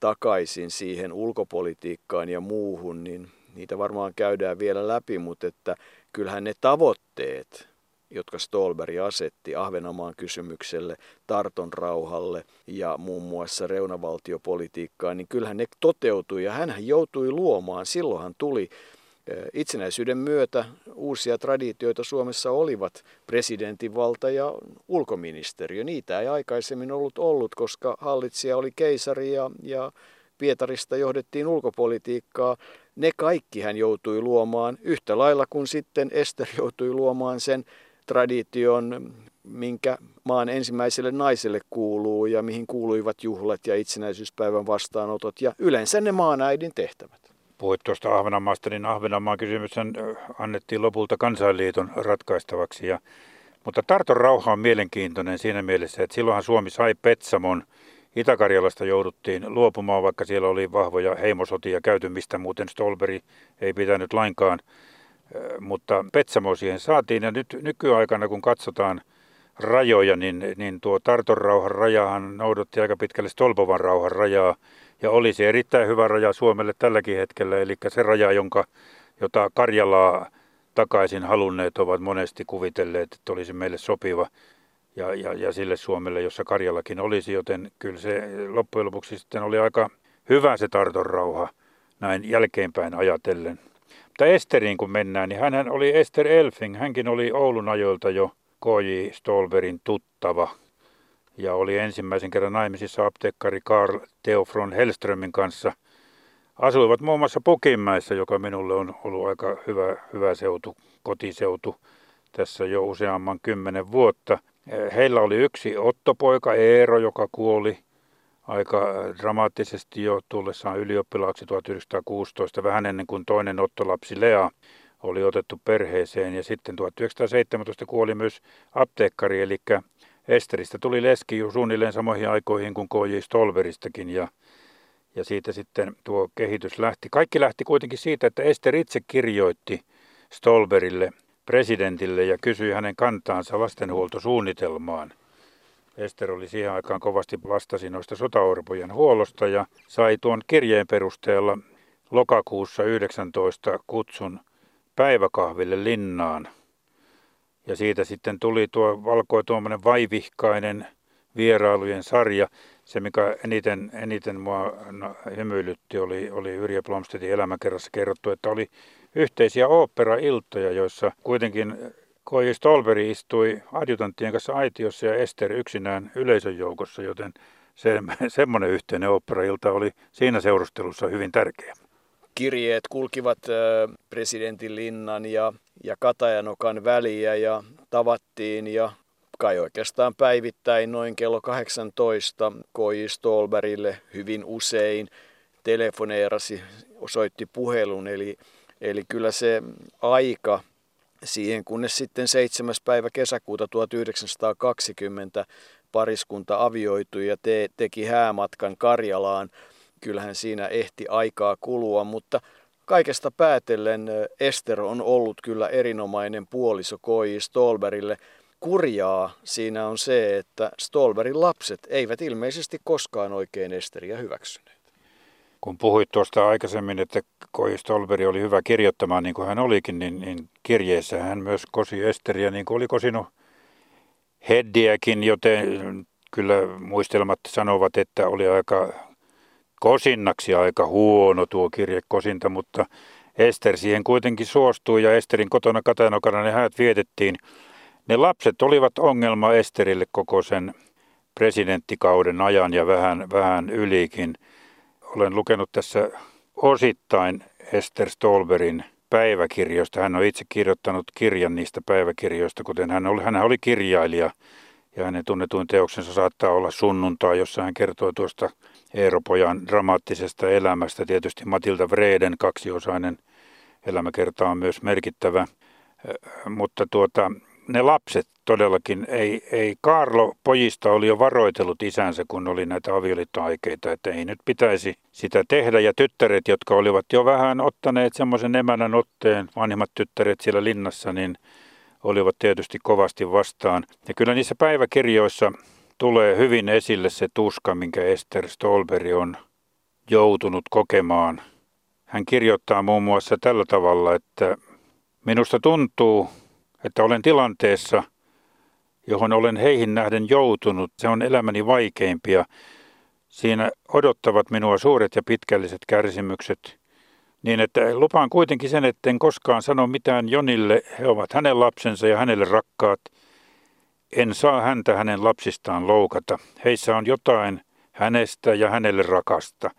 takaisin siihen ulkopolitiikkaan ja muuhun, niin niitä varmaan käydään vielä läpi, mutta että kyllähän ne tavoitteet, jotka Stolberg asetti Ahvenanmaan kysymykselle, Tarton rauhalle ja muun muassa reunavaltiopolitiikkaan, niin kyllähän ne toteutui ja hän joutui luomaan. Silloinhan tuli Itsenäisyyden myötä uusia traditioita Suomessa olivat presidentinvalta ja ulkoministeriö. Niitä ei aikaisemmin ollut ollut, koska hallitsija oli keisari ja, ja Pietarista johdettiin ulkopolitiikkaa. Ne kaikki hän joutui luomaan yhtä lailla kuin sitten Ester joutui luomaan sen tradition, minkä maan ensimmäiselle naiselle kuuluu ja mihin kuuluivat juhlat ja itsenäisyyspäivän vastaanotot ja yleensä ne maanäidin tehtävät. Puhuit tuosta Ahvenanmaasta, niin Ahvenanmaan kysymys annettiin lopulta kansainliiton ratkaistavaksi. Ja, mutta Tarton rauha on mielenkiintoinen siinä mielessä, että silloinhan Suomi sai Petsamon. Itä-Karjalasta jouduttiin luopumaan, vaikka siellä oli vahvoja heimosotia käyty, mistä muuten Stolberi ei pitänyt lainkaan. Mutta Petsamo siihen saatiin. Ja nyt nykyaikana kun katsotaan rajoja, niin, niin tuo Tarton rauhan rajahan noudatti aika pitkälle Stolpovan rauhan rajaa. Ja olisi erittäin hyvä raja Suomelle tälläkin hetkellä, eli se raja, jonka, jota Karjalaa takaisin halunneet ovat monesti kuvitelleet, että olisi meille sopiva. Ja, ja, ja sille Suomelle, jossa Karjalakin olisi, joten kyllä se loppujen lopuksi sitten oli aika hyvä se Tarton rauha näin jälkeenpäin ajatellen. Mutta Esteriin kun mennään, niin hän oli Ester Elfing, hänkin oli Oulun ajoilta jo K.J. Stolberin tuttava ja oli ensimmäisen kerran naimisissa apteekkari Karl Teofron Hellströmin kanssa. Asuivat muun muassa Pukinmäessä, joka minulle on ollut aika hyvä, hyvä seutu, kotiseutu tässä jo useamman kymmenen vuotta. Heillä oli yksi Ottopoika Eero, joka kuoli aika dramaattisesti jo tullessaan ylioppilaaksi 1916, vähän ennen kuin toinen Ottolapsi Lea oli otettu perheeseen. Ja sitten 1917 kuoli myös apteekkari, eli Esteristä tuli leski jo suunnilleen samoihin aikoihin kuin K.J. Stolveristakin ja, ja siitä sitten tuo kehitys lähti. Kaikki lähti kuitenkin siitä, että Ester itse kirjoitti Stolberille, presidentille ja kysyi hänen kantaansa lastenhuoltosuunnitelmaan. Ester oli siihen aikaan kovasti vastasi noista sotaorpojen huollosta ja sai tuon kirjeen perusteella lokakuussa 19 kutsun päiväkahville linnaan – ja siitä sitten tuli tuo valko tuommoinen vaivihkainen vierailujen sarja. Se, mikä eniten, eniten mua hymyilytti, oli, oli Yrjö Blomstedin elämäkerrassa kerrottu, että oli yhteisiä oopperailtoja, joissa kuitenkin Koji Stolberi istui adjutanttien kanssa aitiossa ja Ester yksinään yleisön joukossa, joten se, semmoinen yhteinen oopperailta oli siinä seurustelussa hyvin tärkeä. Kirjeet kulkivat presidentin linnan ja, ja Katajanokan väliä ja tavattiin ja kai oikeastaan päivittäin noin kello 18 Koji Stolberille hyvin usein telefoneerasi, osoitti puhelun, eli, eli kyllä se aika siihen, kunnes sitten 7. päivä kesäkuuta 1920 pariskunta avioitui ja te, teki häämatkan Karjalaan – kyllähän siinä ehti aikaa kulua, mutta kaikesta päätellen Ester on ollut kyllä erinomainen puoliso K.I. Stolberille. Kurjaa siinä on se, että Stolberin lapset eivät ilmeisesti koskaan oikein Esteriä hyväksyneet. Kun puhuit tuosta aikaisemmin, että K.I. Stolberi oli hyvä kirjoittamaan niin kuin hän olikin, niin, niin kirjeessä hän myös kosi Esteriä niin kuin oli kosinut Heddiäkin, joten kyllä muistelmat sanovat, että oli aika kosinnaksi aika huono tuo kirje kosinta, mutta Ester siihen kuitenkin suostui ja Esterin kotona Katanokana ne häät vietettiin. Ne lapset olivat ongelma Esterille koko sen presidenttikauden ajan ja vähän, vähän ylikin. Olen lukenut tässä osittain Ester Stolberin päiväkirjoista. Hän on itse kirjoittanut kirjan niistä päiväkirjoista, kuten hän oli, hän oli kirjailija. Ja hänen tunnetuin teoksensa saattaa olla sunnuntaa, jossa hän kertoo tuosta Eero Pojan dramaattisesta elämästä. Tietysti Matilda Vreden kaksiosainen elämäkerta on myös merkittävä, mutta tuota, ne lapset todellakin, ei, ei Karlo pojista oli jo varoitellut isänsä, kun oli näitä avioliittoaikeita, että ei nyt pitäisi sitä tehdä. Ja tyttäret, jotka olivat jo vähän ottaneet semmoisen emänän otteen, vanhimmat tyttäret siellä linnassa, niin olivat tietysti kovasti vastaan. Ja kyllä niissä päiväkirjoissa tulee hyvin esille se tuska, minkä Ester Stolberi on joutunut kokemaan. Hän kirjoittaa muun muassa tällä tavalla, että minusta tuntuu, että olen tilanteessa, johon olen heihin nähden joutunut. Se on elämäni vaikeimpia. Siinä odottavat minua suuret ja pitkälliset kärsimykset, Niin että lupaan kuitenkin sen, etten koskaan sano mitään Jonille. He ovat hänen lapsensa ja hänelle rakkaat. En saa häntä hänen lapsistaan loukata. Heissä on jotain hänestä ja hänelle rakasta.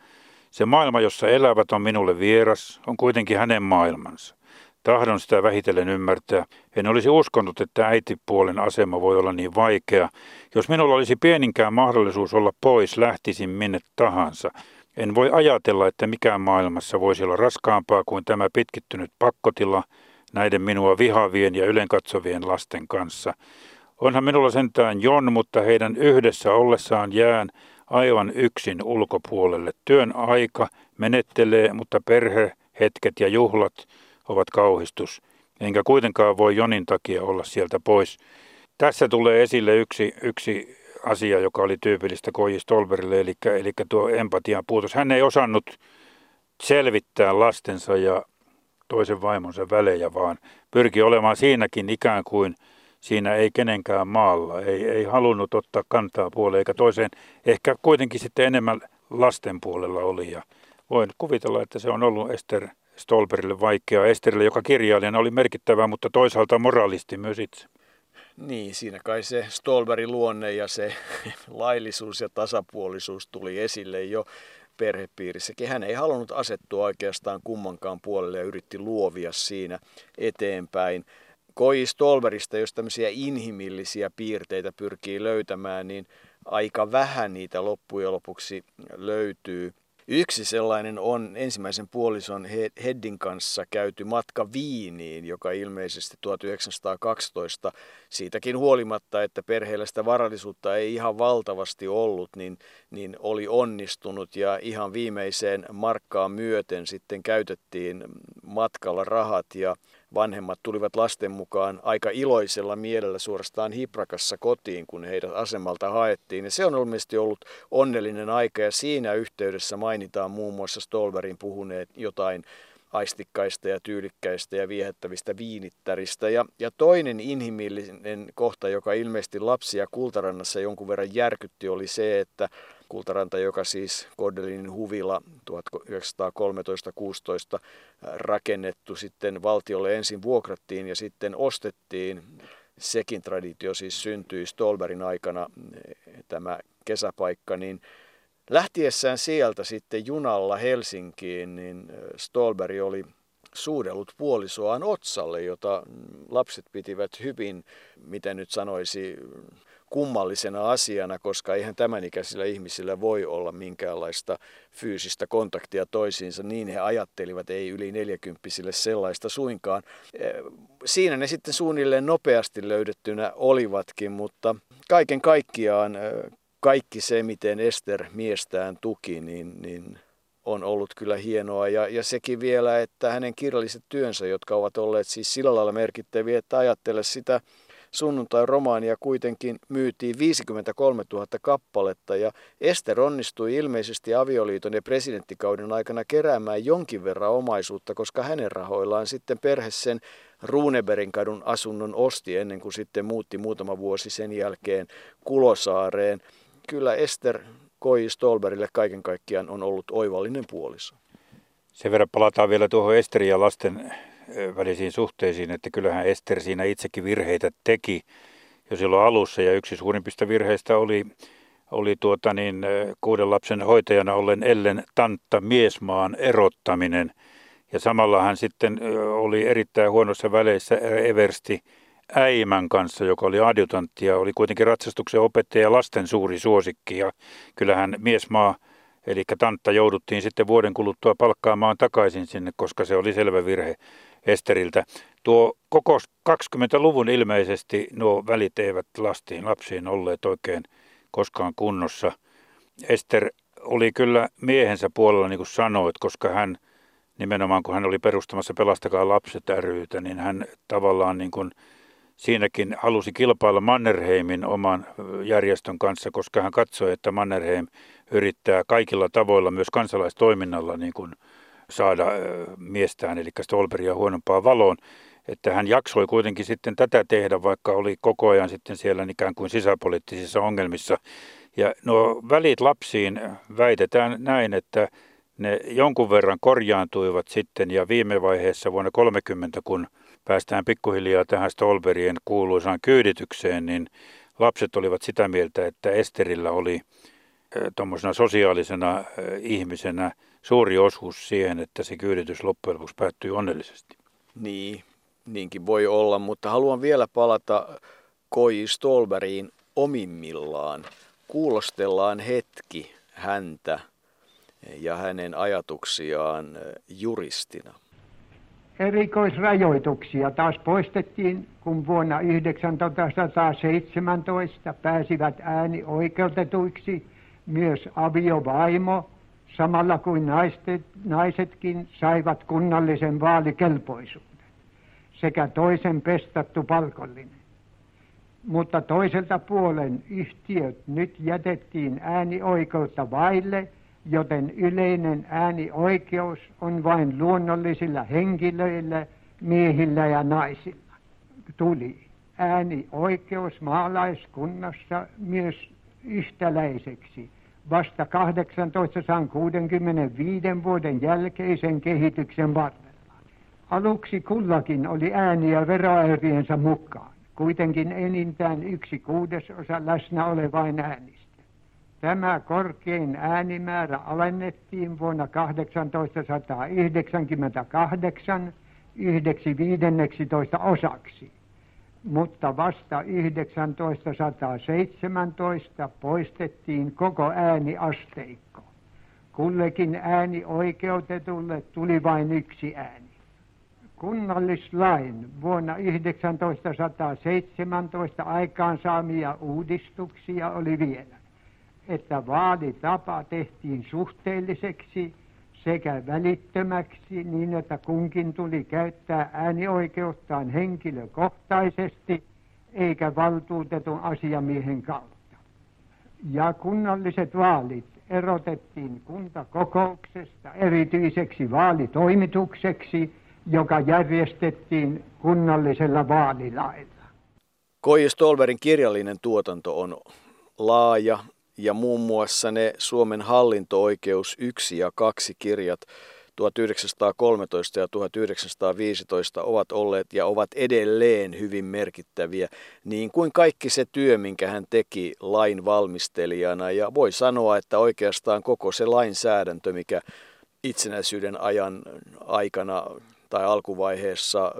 Se maailma, jossa elävät, on minulle vieras, on kuitenkin hänen maailmansa. Tahdon sitä vähitellen ymmärtää. En olisi uskonut, että äitipuolen asema voi olla niin vaikea. Jos minulla olisi pieninkään mahdollisuus olla pois, lähtisin minne tahansa. En voi ajatella, että mikään maailmassa voisi olla raskaampaa kuin tämä pitkittynyt pakkotila näiden minua vihavien ja ylenkatsovien lasten kanssa. Onhan minulla sentään Jon, mutta heidän yhdessä ollessaan jään aivan yksin ulkopuolelle. Työn aika menettelee, mutta perhe, hetket ja juhlat ovat kauhistus. Enkä kuitenkaan voi Jonin takia olla sieltä pois. Tässä tulee esille yksi, yksi asia, joka oli tyypillistä Koji Stolberille, eli, eli tuo empatian puutos. Hän ei osannut selvittää lastensa ja toisen vaimonsa välejä, vaan pyrki olemaan siinäkin ikään kuin siinä ei kenenkään maalla. Ei, ei halunnut ottaa kantaa puoleen eikä toiseen. Ehkä kuitenkin sitten enemmän lasten puolella oli. Ja voin kuvitella, että se on ollut Ester Stolberille vaikeaa. Esterille, joka kirjailijana oli merkittävä, mutta toisaalta moraalisti myös itse. Niin, siinä kai se Stolberin luonne ja se laillisuus ja tasapuolisuus tuli esille jo perhepiirissäkin. Hän ei halunnut asettua oikeastaan kummankaan puolelle ja yritti luovia siinä eteenpäin. Koi Stolberista, jos tämmöisiä inhimillisiä piirteitä pyrkii löytämään, niin aika vähän niitä loppujen lopuksi löytyy. Yksi sellainen on ensimmäisen puolison Heddin kanssa käyty matka Viiniin, joka ilmeisesti 1912 siitäkin huolimatta, että perheellä sitä varallisuutta ei ihan valtavasti ollut, niin, niin oli onnistunut. Ja ihan viimeiseen markkaan myöten sitten käytettiin matkalla rahat. Ja vanhemmat tulivat lasten mukaan aika iloisella mielellä suorastaan hiprakassa kotiin, kun heidät asemalta haettiin. Ja se on ilmeisesti ollut onnellinen aika ja siinä yhteydessä mainitaan muun muassa Stolberin puhuneet jotain aistikkaista ja tyylikkäistä ja viehättävistä viinittäristä. Ja, ja toinen inhimillinen kohta, joka ilmeisesti lapsia Kultarannassa jonkun verran järkytti, oli se, että Kultaranta, joka siis Kordelinin huvila 1913-16 rakennettu sitten valtiolle ensin vuokrattiin ja sitten ostettiin. Sekin traditio siis syntyi Stolberin aikana tämä kesäpaikka, niin lähtiessään sieltä sitten junalla Helsinkiin, niin Stolberi oli suudellut puolisoaan otsalle, jota lapset pitivät hyvin, miten nyt sanoisi, kummallisena asiana, koska eihän tämän ikäisillä ihmisillä voi olla minkäänlaista fyysistä kontaktia toisiinsa. Niin he ajattelivat, ei yli neljäkymppisille sellaista suinkaan. Eh, siinä ne sitten suunnilleen nopeasti löydettynä olivatkin, mutta kaiken kaikkiaan eh, kaikki se, miten Ester miestään tuki, niin, niin on ollut kyllä hienoa. Ja, ja sekin vielä, että hänen kirjalliset työnsä, jotka ovat olleet siis sillä lailla merkittäviä, että ajattele sitä sunnuntai-romaania kuitenkin myytiin 53 000 kappaletta ja Ester onnistui ilmeisesti avioliiton ja presidenttikauden aikana keräämään jonkin verran omaisuutta, koska hänen rahoillaan sitten perhe sen Runeberin kadun asunnon osti ennen kuin sitten muutti muutama vuosi sen jälkeen Kulosaareen. Kyllä Ester Koi Stolberille kaiken kaikkiaan on ollut oivallinen puoliso. Sen verran palataan vielä tuohon Esterin ja lasten välisiin suhteisiin, että kyllähän Ester siinä itsekin virheitä teki jo silloin alussa ja yksi suurimpista virheistä oli, oli tuota niin, kuuden lapsen hoitajana ollen Ellen Tantta miesmaan erottaminen. Ja samalla hän sitten oli erittäin huonossa väleissä Eversti äimän kanssa, joka oli adjutantti ja oli kuitenkin ratsastuksen opettaja ja lasten suuri suosikki. Ja kyllähän miesmaa, eli Tantta, jouduttiin sitten vuoden kuluttua palkkaamaan takaisin sinne, koska se oli selvä virhe Esteriltä. Tuo koko 20-luvun ilmeisesti nuo välit eivät lastiin lapsiin olleet oikein koskaan kunnossa. Ester oli kyllä miehensä puolella, niin kuin sanoit, koska hän nimenomaan kun hän oli perustamassa Pelastakaa lapset ryytä, niin hän tavallaan niin kuin siinäkin halusi kilpailla Mannerheimin oman järjestön kanssa, koska hän katsoi, että Mannerheim yrittää kaikilla tavoilla myös kansalaistoiminnalla niin kuin saada miestään, eli Stolberia huonompaan valoon. Että hän jaksoi kuitenkin sitten tätä tehdä, vaikka oli koko ajan sitten siellä ikään kuin sisäpoliittisissa ongelmissa. Ja nuo välit lapsiin väitetään näin, että Ne jonkun verran korjaantuivat sitten ja viime vaiheessa vuonna 30, kun päästään pikkuhiljaa tähän Stolberien kuuluisaan kyyditykseen, niin lapset olivat sitä mieltä, että Esterillä oli tuommoisena sosiaalisena ihmisenä suuri osuus siihen, että se kyyditys loppujen lopuksi päättyi onnellisesti. Niin, niinkin voi olla, mutta haluan vielä palata Koi Stolberiin omimmillaan. Kuulostellaan hetki häntä ja hänen ajatuksiaan juristina. Erikoisrajoituksia taas poistettiin, kun vuonna 1917 pääsivät ääni oikeutetuiksi myös aviovaimo, samalla kuin naiset, naisetkin saivat kunnallisen vaalikelpoisuuden sekä toisen pestattu palkollinen. Mutta toiselta puolen yhtiöt nyt jätettiin äänioikeutta vaille, joten yleinen äänioikeus on vain luonnollisilla henkilöillä, miehillä ja naisilla. Tuli äänioikeus maalaiskunnassa myös yhtäläiseksi vasta 1865 vuoden jälkeisen kehityksen varrella. Aluksi kullakin oli ääniä veroäyriensä mukaan, kuitenkin enintään yksi kuudesosa läsnä olevain äänistä. Tämä korkein äänimäärä alennettiin vuonna 1898 yhdeksi viidenneksitoista osaksi mutta vasta 1917 poistettiin koko ääniasteikko. Kullekin ääni oikeutetulle tuli vain yksi ääni. Kunnallislain vuonna 1917 aikaansaamia uudistuksia oli vielä, että vaalitapa tehtiin suhteelliseksi sekä välittömäksi niin, että kunkin tuli käyttää äänioikeuttaan henkilökohtaisesti eikä valtuutetun asiamiehen kautta. Ja kunnalliset vaalit erotettiin kuntakokouksesta erityiseksi vaalitoimitukseksi, joka järjestettiin kunnallisella vaalilailla. Koji Stolberin kirjallinen tuotanto on laaja ja muun muassa ne Suomen hallinto-oikeus 1 ja 2 kirjat 1913 ja 1915 ovat olleet ja ovat edelleen hyvin merkittäviä, niin kuin kaikki se työ, minkä hän teki lain valmistelijana. Ja voi sanoa, että oikeastaan koko se lainsäädäntö, mikä itsenäisyyden ajan aikana tai alkuvaiheessa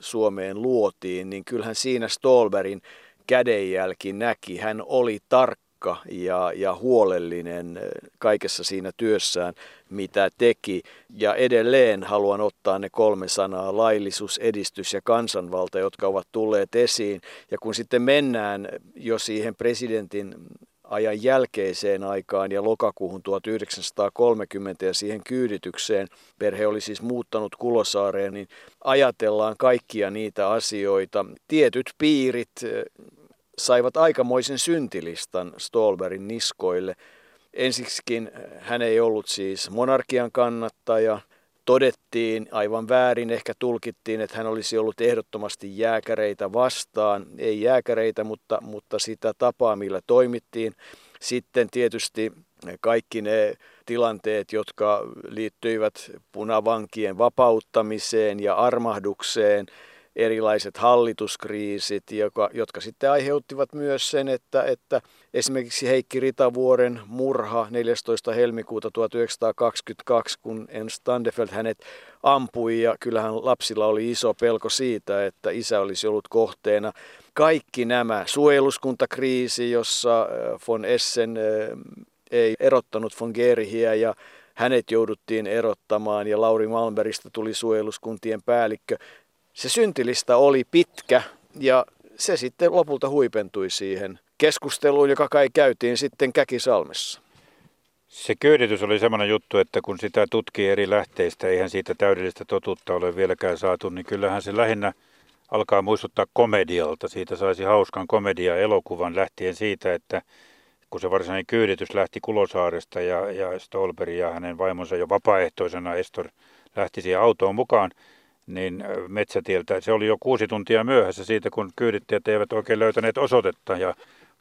Suomeen luotiin, niin kyllähän siinä Stolberin kädenjälki näki. Hän oli tarkka tarkka ja, ja huolellinen kaikessa siinä työssään, mitä teki. Ja edelleen haluan ottaa ne kolme sanaa, laillisuus, edistys ja kansanvalta, jotka ovat tulleet esiin. Ja kun sitten mennään jo siihen presidentin ajan jälkeiseen aikaan ja lokakuuhun 1930 ja siihen kyyditykseen, perhe oli siis muuttanut Kulosaareen, niin ajatellaan kaikkia niitä asioita. Tietyt piirit, saivat aikamoisen syntilistan Stolberin niskoille. Ensiksikin hän ei ollut siis monarkian kannattaja. Todettiin aivan väärin, ehkä tulkittiin, että hän olisi ollut ehdottomasti jääkäreitä vastaan. Ei jääkäreitä, mutta, mutta sitä tapaa, millä toimittiin. Sitten tietysti kaikki ne tilanteet, jotka liittyivät punavankien vapauttamiseen ja armahdukseen – erilaiset hallituskriisit, joka, jotka sitten aiheuttivat myös sen, että, että esimerkiksi Heikki Ritavuoren murha 14. helmikuuta 1922, kun En Standefeld hänet ampui ja kyllähän lapsilla oli iso pelko siitä, että isä olisi ollut kohteena. Kaikki nämä, suojeluskuntakriisi, jossa äh, von Essen äh, ei erottanut von Gerihiä ja hänet jouduttiin erottamaan ja Lauri Malmberista tuli suojeluskuntien päällikkö se syntilista oli pitkä ja se sitten lopulta huipentui siihen keskusteluun, joka kai käytiin sitten Käkisalmessa. Se köyditys oli semmoinen juttu, että kun sitä tutkii eri lähteistä, eihän siitä täydellistä totuutta ole vieläkään saatu, niin kyllähän se lähinnä alkaa muistuttaa komedialta. Siitä saisi hauskan komedia-elokuvan lähtien siitä, että kun se varsinainen kyyditys lähti Kulosaaresta ja, ja Stolberg ja hänen vaimonsa jo vapaaehtoisena Estor lähti siihen autoon mukaan, niin metsätieltä. Se oli jo kuusi tuntia myöhässä siitä, kun kyydittäjät eivät oikein löytäneet osoitetta ja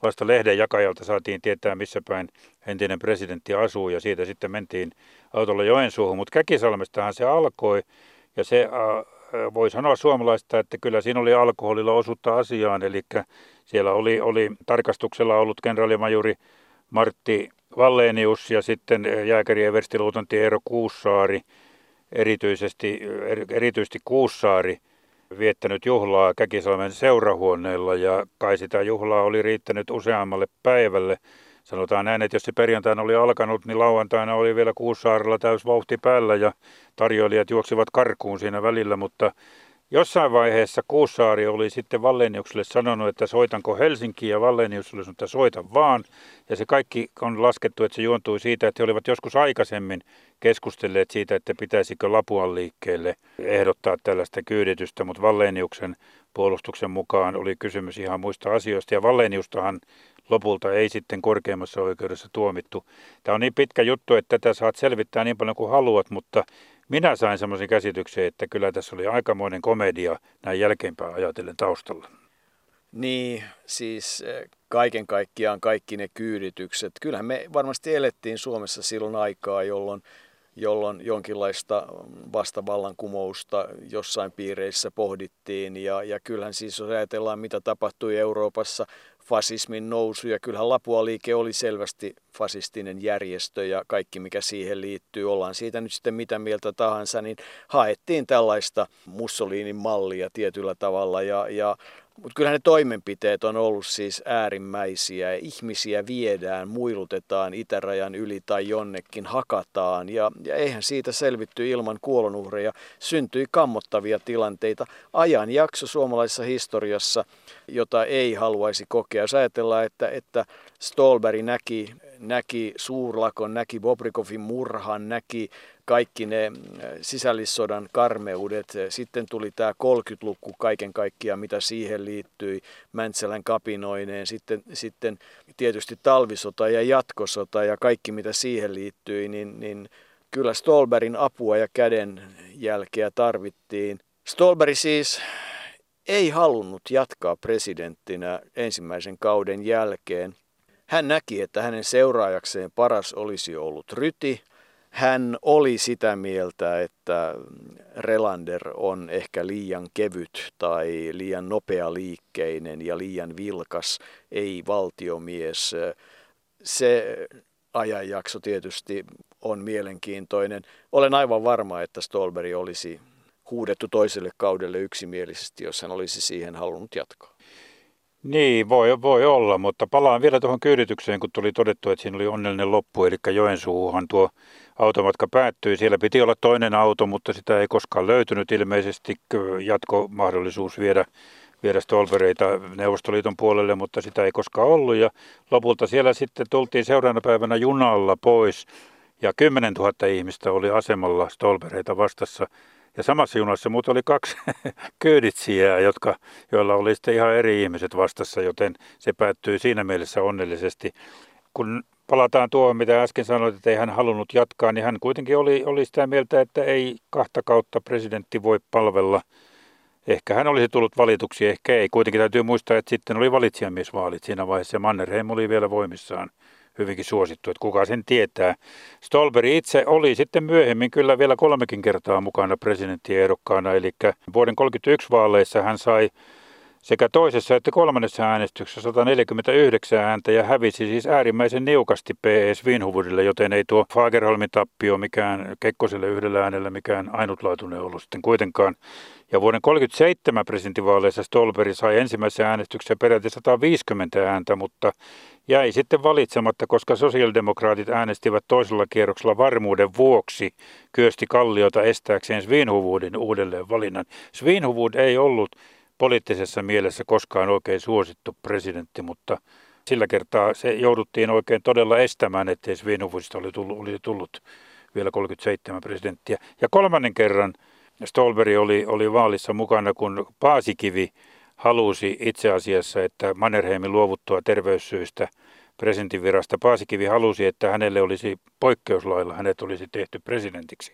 vasta lehden jakajalta saatiin tietää, missä päin entinen presidentti asuu ja siitä sitten mentiin autolla Joensuuhun. Mutta Käkisalmestahan se alkoi ja se äh, voi sanoa suomalaista, että kyllä siinä oli alkoholilla osuutta asiaan. Eli siellä oli, oli tarkastuksella ollut kenraalimajuri Martti Vallenius ja sitten jääkäri everstiluutanti Eero Kuussaari, erityisesti, erityisesti Kuussaari – viettänyt juhlaa Käkisalmen seurahuoneella ja kai sitä juhlaa oli riittänyt useammalle päivälle. Sanotaan näin, että jos se perjantaina oli alkanut, niin lauantaina oli vielä Kuussaarella täys vauhti päällä ja tarjoilijat juoksivat karkuun siinä välillä, mutta Jossain vaiheessa Kuussaari oli sitten Valleniukselle sanonut, että soitanko Helsinkiin ja Vallenius oli sanonut, että soita vaan. Ja se kaikki on laskettu, että se juontui siitä, että he olivat joskus aikaisemmin keskustelleet siitä, että pitäisikö Lapuan liikkeelle ehdottaa tällaista kyyditystä, mutta Valleniuksen puolustuksen mukaan oli kysymys ihan muista asioista. Ja Valleniustahan lopulta ei sitten korkeimmassa oikeudessa tuomittu. Tämä on niin pitkä juttu, että tätä saat selvittää niin paljon kuin haluat, mutta minä sain semmoisen käsityksen, että kyllä tässä oli aikamoinen komedia näin jälkeenpäin ajatellen taustalla. Niin, siis eh, kaiken kaikkiaan kaikki ne kyyditykset. Kyllähän me varmasti elettiin Suomessa silloin aikaa, jolloin, jolloin jonkinlaista vastavallankumousta jossain piireissä pohdittiin. Ja, ja kyllähän siis jos ajatellaan, mitä tapahtui Euroopassa fasismin nousu ja kyllähän Lapua-liike oli selvästi fasistinen järjestö ja kaikki mikä siihen liittyy, ollaan siitä nyt sitten mitä mieltä tahansa, niin haettiin tällaista Mussolinin mallia tietyllä tavalla ja, ja mutta kyllähän ne toimenpiteet on ollut siis äärimmäisiä. Ihmisiä viedään, muilutetaan itärajan yli tai jonnekin, hakataan. Ja, ja eihän siitä selvitty ilman kuolonuhreja. Syntyi kammottavia tilanteita. Ajan jakso suomalaisessa historiassa, jota ei haluaisi kokea. Jos ajatellaan, että, että Stolberg näki, näki suurlakon, näki Bobrikovin murhan, näki kaikki ne äh, sisällissodan karmeudet. Sitten tuli tämä 30-luku kaiken kaikkiaan, mitä siihen liittyi, Mäntsälän kapinoineen, sitten, sitten tietysti talvisota ja jatkosota ja kaikki mitä siihen liittyi, niin, niin kyllä Stolberin apua ja käden jälkeä tarvittiin. Stolberi siis ei halunnut jatkaa presidenttinä ensimmäisen kauden jälkeen. Hän näki, että hänen seuraajakseen paras olisi ollut Ryti, hän oli sitä mieltä, että Relander on ehkä liian kevyt tai liian nopea liikkeinen ja liian vilkas, ei valtiomies. Se ajanjakso tietysti on mielenkiintoinen. Olen aivan varma, että Stolberi olisi huudettu toiselle kaudelle yksimielisesti, jos hän olisi siihen halunnut jatkaa. Niin, voi, voi olla, mutta palaan vielä tuohon kyyditykseen, kun tuli todettu, että siinä oli onnellinen loppu, eli Joensuuhan tuo automatka päättyi. Siellä piti olla toinen auto, mutta sitä ei koskaan löytynyt ilmeisesti jatkomahdollisuus viedä, viedä Stolbereita Neuvostoliiton puolelle, mutta sitä ei koskaan ollut. Ja lopulta siellä sitten tultiin seuraavana päivänä junalla pois ja 10 000 ihmistä oli asemalla Stolbereita vastassa. Ja samassa junassa muut oli kaksi kyyditsijää, jotka, joilla oli sitten ihan eri ihmiset vastassa, joten se päättyi siinä mielessä onnellisesti. Kun palataan tuohon, mitä äsken sanoit, että ei hän halunnut jatkaa, niin hän kuitenkin oli, oli sitä mieltä, että ei kahta kautta presidentti voi palvella. Ehkä hän olisi tullut valituksi, ehkä ei. Kuitenkin täytyy muistaa, että sitten oli valitsijamiesvaalit siinä vaiheessa ja Mannerheim oli vielä voimissaan hyvinkin suosittu, että kuka sen tietää. Stolberg itse oli sitten myöhemmin kyllä vielä kolmekin kertaa mukana presidenttiehdokkaana, eli vuoden 1931 vaaleissa hän sai sekä toisessa että kolmannessa äänestyksessä 149 ääntä ja hävisi siis äärimmäisen niukasti PS Winhuvudille, joten ei tuo Fagerholmin tappio mikään Kekkoselle yhdellä äänellä mikään ainutlaatuinen ollut sitten kuitenkaan. Ja vuoden 1937 presidentinvaaleissa Stolberg sai ensimmäisessä äänestyksessä peräti 150 ääntä, mutta jäi sitten valitsematta, koska sosiaalidemokraatit äänestivät toisella kierroksella varmuuden vuoksi Kyösti Kalliota estääkseen Svinhuvudin uudelleen valinnan. Svinhuvud ei ollut poliittisessa mielessä koskaan oikein suosittu presidentti, mutta sillä kertaa se jouduttiin oikein todella estämään, ettei Svinhuvudista oli tullut, oli tullut vielä 37 presidenttiä. Ja kolmannen kerran Stolberg oli, oli vaalissa mukana, kun Paasikivi halusi itse asiassa, että Mannerheimin luovuttua terveyssyistä presidentin virasta Paasikivi halusi, että hänelle olisi poikkeuslailla, hänet olisi tehty presidentiksi.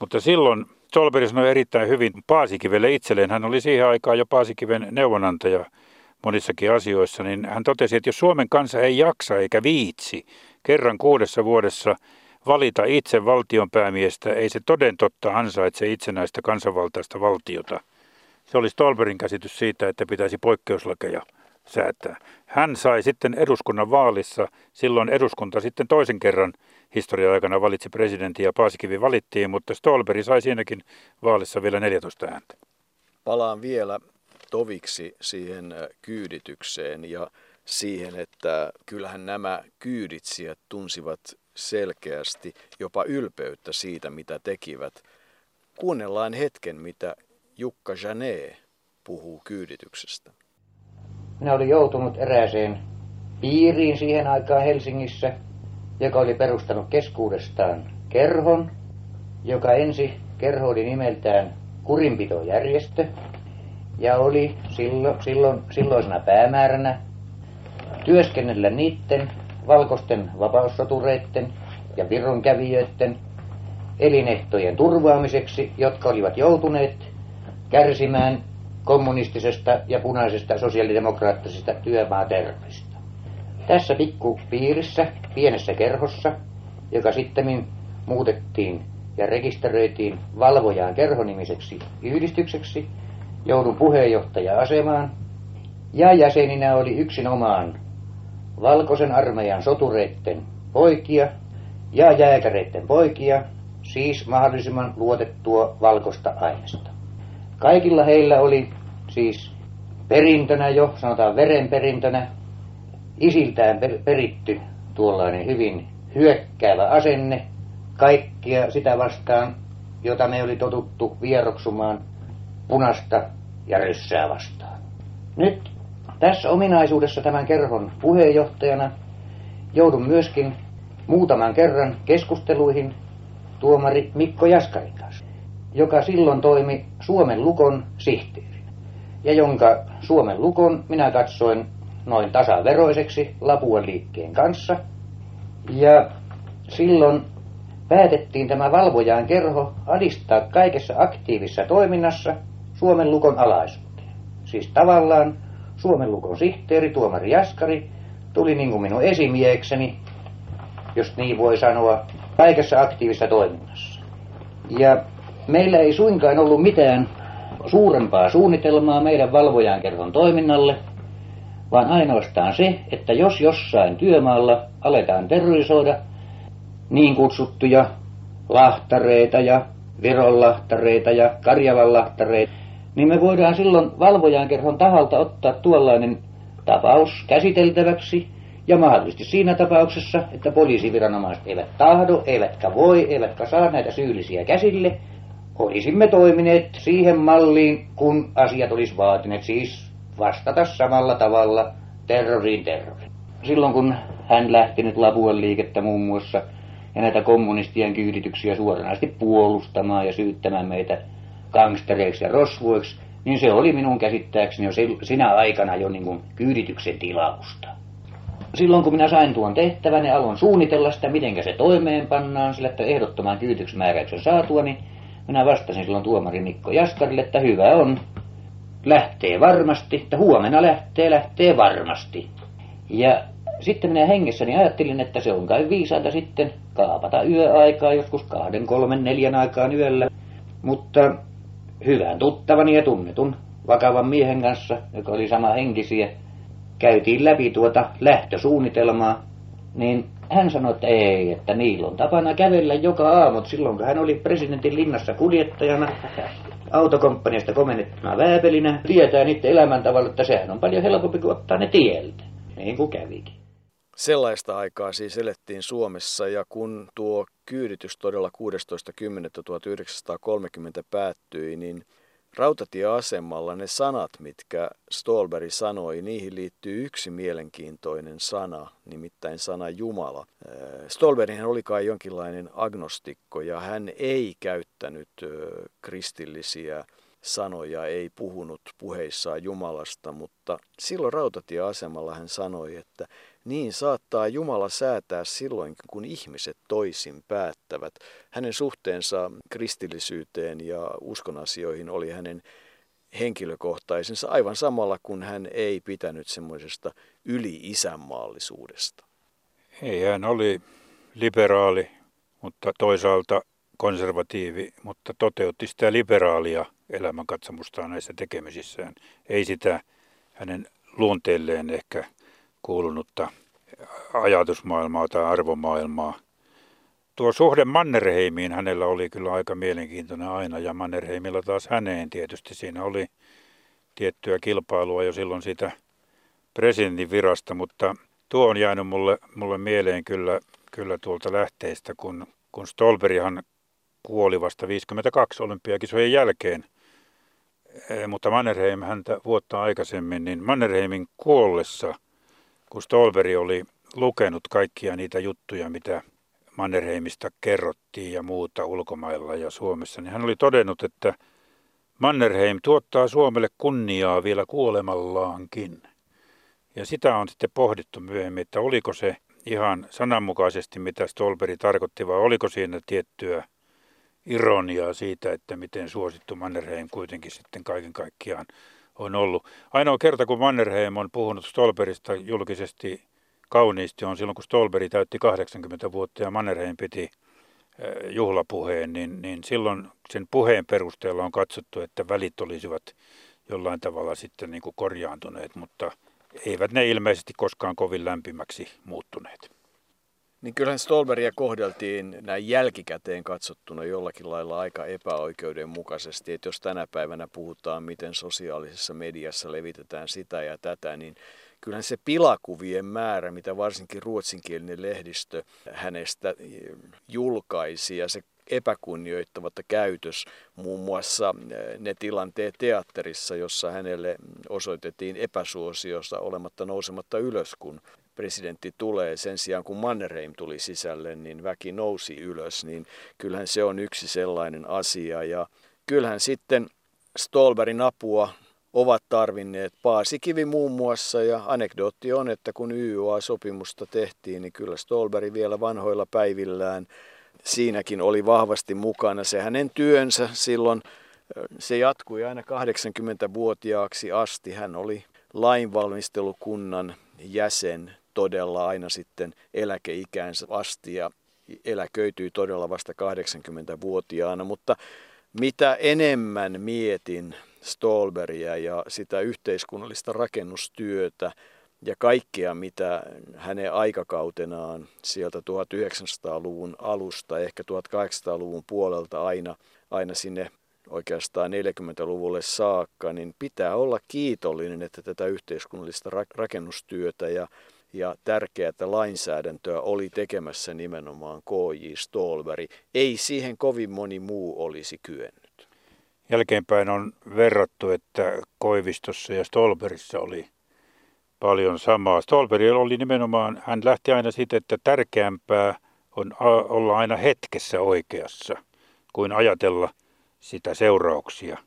Mutta silloin Stolberg sanoi erittäin hyvin Paasikivelle itselleen. Hän oli siihen aikaan jo Paasikiven neuvonantaja monissakin asioissa, niin hän totesi, että jos Suomen kansa ei jaksa eikä viitsi kerran kuudessa vuodessa valita itse valtionpäämiestä, ei se toden totta ansaitse itsenäistä kansanvaltaista valtiota. Se oli Stolberin käsitys siitä, että pitäisi poikkeuslakeja säätää. Hän sai sitten eduskunnan vaalissa, silloin eduskunta sitten toisen kerran historian aikana valitsi presidentin ja Paasikivi valittiin, mutta Stolberi sai siinäkin vaalissa vielä 14 ääntä. Palaan vielä toviksi siihen äh, kyyditykseen ja siihen, että kyllähän nämä kyyditsijät tunsivat selkeästi jopa ylpeyttä siitä, mitä tekivät. Kuunnellaan hetken, mitä Jukka Janet puhuu kyydityksestä. Minä olin joutunut erääseen piiriin siihen aikaan Helsingissä, joka oli perustanut keskuudestaan kerhon, joka ensi kerho oli nimeltään kurinpitojärjestö ja oli silloin, silloin, silloisena päämääränä työskennellä niiden valkoisten vapaussotureiden ja virronkävijöiden elinehtojen turvaamiseksi, jotka olivat joutuneet kärsimään kommunistisesta ja punaisesta sosiaalidemokraattisesta työmaaterrorista. Tässä pikkupiirissä, pienessä kerhossa, joka sitten muutettiin ja rekisteröitiin valvojaan kerhonimiseksi yhdistykseksi, joudun puheenjohtaja-asemaan ja jäseninä oli yksinomaan valkoisen armeijan sotureitten poikia ja jääkäreitten poikia, siis mahdollisimman luotettua valkoista aineesta. Kaikilla heillä oli siis perintönä jo, sanotaan verenperintönä, isiltään per, peritty tuollainen hyvin hyökkäävä asenne kaikkia sitä vastaan, jota me oli totuttu vieroksumaan punasta ja ryssää vastaan. Nyt tässä ominaisuudessa tämän kerhon puheenjohtajana joudun myöskin muutaman kerran keskusteluihin tuomari Mikko Jaskarin kanssa, joka silloin toimi Suomen Lukon sihteeri ja jonka Suomen Lukon minä katsoin noin tasaveroiseksi Lapuan liikkeen kanssa. Ja silloin päätettiin tämä valvojaan kerho alistaa kaikessa aktiivisessa toiminnassa Suomen Lukon alaisuuteen. Siis tavallaan Suomen Lukon sihteeri, tuomari Jaskari, tuli niin kuin minun esimiekseni, jos niin voi sanoa, kaikessa aktiivisessa toiminnassa. Ja meillä ei suinkaan ollut mitään suurempaa suunnitelmaa meidän valvojan kerhon toiminnalle, vaan ainoastaan se, että jos jossain työmaalla aletaan terrorisoida niin kutsuttuja lahtareita ja Vironlahtareita ja Karjalanlahtareita, niin me voidaan silloin valvojan kerhon taholta ottaa tuollainen tapaus käsiteltäväksi. Ja mahdollisesti siinä tapauksessa, että poliisiviranomaiset eivät tahdo, eivätkä voi, eivätkä saa näitä syyllisiä käsille, olisimme toimineet siihen malliin, kun asiat olisi vaatineet, siis vastata samalla tavalla terroriin terroriin. Silloin kun hän lähti nyt Lapuan liikettä muun muassa ja näitä kommunistien kyydityksiä suoranaisesti puolustamaan ja syyttämään meitä gangstereiksi ja rosvoiksi, niin se oli minun käsittääkseni jo sinä aikana jo niin kuin kyydityksen tilausta. Silloin kun minä sain tuon tehtävän ja aloin suunnitella sitä, miten se toimeenpannaan, sillä että ehdottoman kyyditysmääräyksen saatua, niin minä vastasin silloin tuomari Mikko Jaskarille, että hyvä on, lähtee varmasti, että huomenna lähtee, lähtee varmasti. Ja sitten minä hengessäni ajattelin, että se on kai viisaita sitten kaapata yöaikaa, joskus kahden, kolmen, neljän aikaan yöllä. Mutta hyvän tuttavani ja tunnetun vakavan miehen kanssa, joka oli sama henkisiä, käytiin läpi tuota lähtösuunnitelmaa, niin hän sanoi, että ei, että niillä on tapana kävellä joka aamu. Silloin kun hän oli presidentin linnassa kuljettajana, autokomppaniasta komennettuna vääpelinä, tietää niiden elämäntavalla, että sehän on paljon helpompi kuin ottaa ne tieltä, niin kuin kävikin. Sellaista aikaa siis elettiin Suomessa ja kun tuo kyyditys todella 16.10.1930 päättyi, niin rautatieasemalla ne sanat, mitkä Stolberg sanoi, niihin liittyy yksi mielenkiintoinen sana, nimittäin sana Jumala. Äh, Stolberghän oli kai jonkinlainen agnostikko ja hän ei käyttänyt kristillisiä sanoja, ei puhunut puheissaan Jumalasta, mutta silloin rautatieasemalla hän sanoi, että niin saattaa Jumala säätää silloin, kun ihmiset toisin päättävät. Hänen suhteensa kristillisyyteen ja uskonasioihin oli hänen henkilökohtaisensa aivan samalla kun hän ei pitänyt semmoisesta yli-isänmaallisuudesta. Ei, hän oli liberaali, mutta toisaalta konservatiivi, mutta toteutti sitä liberaalia elämänkatsomustaan näissä tekemisissään. Ei sitä hänen luonteelleen ehkä kuulunutta ajatusmaailmaa tai arvomaailmaa. Tuo suhde Mannerheimiin hänellä oli kyllä aika mielenkiintoinen aina ja Mannerheimilla taas häneen tietysti. Siinä oli tiettyä kilpailua jo silloin siitä presidentin virasta, mutta tuo on jäänyt mulle, mulle mieleen kyllä, kyllä tuolta lähteistä, kun, kun Stolberihan kuoli vasta 52 olympiakisojen jälkeen, e, mutta Mannerheim häntä vuotta aikaisemmin, niin Mannerheimin kuollessa, kun Stolberi oli lukenut kaikkia niitä juttuja, mitä Mannerheimista kerrottiin ja muuta ulkomailla ja Suomessa, niin hän oli todennut, että Mannerheim tuottaa Suomelle kunniaa vielä kuolemallaankin. Ja sitä on sitten pohdittu myöhemmin, että oliko se ihan sananmukaisesti, mitä Stolberi tarkoitti, vai oliko siinä tiettyä ironiaa siitä, että miten suosittu Mannerheim kuitenkin sitten kaiken kaikkiaan on ollut. Ainoa kerta, kun Mannerheim on puhunut Stolberista julkisesti kauniisti, on silloin, kun Stolberi täytti 80 vuotta ja Mannerheim piti eh, juhlapuheen, niin, niin silloin sen puheen perusteella on katsottu, että välit olisivat jollain tavalla sitten niin kuin korjaantuneet, mutta eivät ne ilmeisesti koskaan kovin lämpimäksi muuttuneet. Niin kyllähän Stolberia kohdeltiin näin jälkikäteen katsottuna jollakin lailla aika epäoikeudenmukaisesti, että jos tänä päivänä puhutaan, miten sosiaalisessa mediassa levitetään sitä ja tätä, niin kyllähän se pilakuvien määrä, mitä varsinkin ruotsinkielinen lehdistö hänestä julkaisi ja se epäkunnioittava käytös, muun muassa eh, ne tilanteet teatterissa, jossa hänelle osoitettiin epäsuosiosta olematta nousematta ylös, kun presidentti tulee. Sen sijaan kun Mannerheim tuli sisälle, niin väki nousi ylös, niin kyllähän se on yksi sellainen asia. Ja kyllähän sitten Stolberin apua ovat tarvinneet Paasikivi muun muassa ja anekdootti on, että kun YYA-sopimusta tehtiin, niin kyllä Stolberi vielä vanhoilla päivillään siinäkin oli vahvasti mukana. Se hänen työnsä silloin, se jatkui aina 80-vuotiaaksi asti. Hän oli lainvalmistelukunnan jäsen todella aina sitten eläkeikäänsä asti ja eläköityi todella vasta 80-vuotiaana, mutta mitä enemmän mietin Stolberia ja sitä yhteiskunnallista rakennustyötä ja kaikkea, mitä hänen aikakautenaan sieltä 1900-luvun alusta, ehkä 1800-luvun puolelta aina, aina sinne oikeastaan 40-luvulle saakka, niin pitää olla kiitollinen, että tätä yhteiskunnallista rakennustyötä ja, ja tärkeää lainsäädäntöä oli tekemässä nimenomaan K.J. Stolberi. Ei siihen kovin moni muu olisi kyennyt. Jälkeenpäin on verrattu, että Koivistossa ja Stolberissa oli paljon samaa. Stolberi oli nimenomaan, hän lähti aina siitä, että tärkeämpää on olla aina hetkessä oikeassa kuin ajatella sitä seurauksia.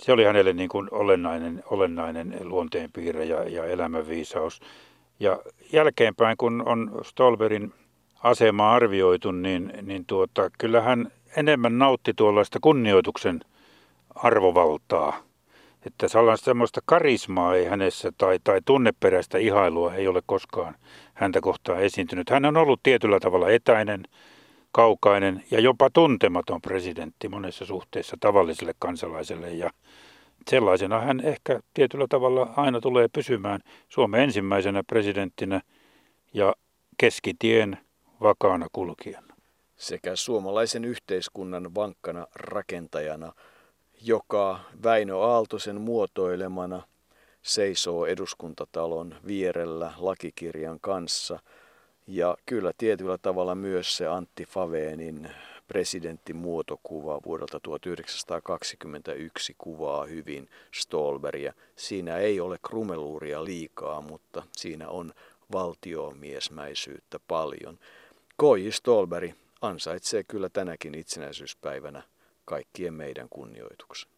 Se oli hänelle niin kuin olennainen, olennainen luonteenpiirre ja, ja elämänviisaus. Ja jälkeenpäin, kun on Stolberin asema arvioitu, niin, niin tuota, kyllä hän enemmän nautti tuollaista kunnioituksen arvovaltaa. Että sellaista semmoista karismaa ei hänessä tai, tai tunneperäistä ihailua ei ole koskaan häntä kohtaan esiintynyt. Hän on ollut tietyllä tavalla etäinen, kaukainen ja jopa tuntematon presidentti monessa suhteessa tavalliselle kansalaiselle ja sellaisena hän ehkä tietyllä tavalla aina tulee pysymään Suomen ensimmäisenä presidenttinä ja keskitien vakaana kulkijana. Sekä suomalaisen yhteiskunnan vankkana rakentajana, joka Väinö Aaltosen muotoilemana seisoo eduskuntatalon vierellä lakikirjan kanssa – ja kyllä tietyllä tavalla myös se Antti Faveenin presidenttimuotokuva vuodelta 1921 kuvaa hyvin Stolberia. Siinä ei ole krumeluuria liikaa, mutta siinä on valtiomiesmäisyyttä paljon. Koji Stolberi ansaitsee kyllä tänäkin itsenäisyyspäivänä kaikkien meidän kunnioituksen.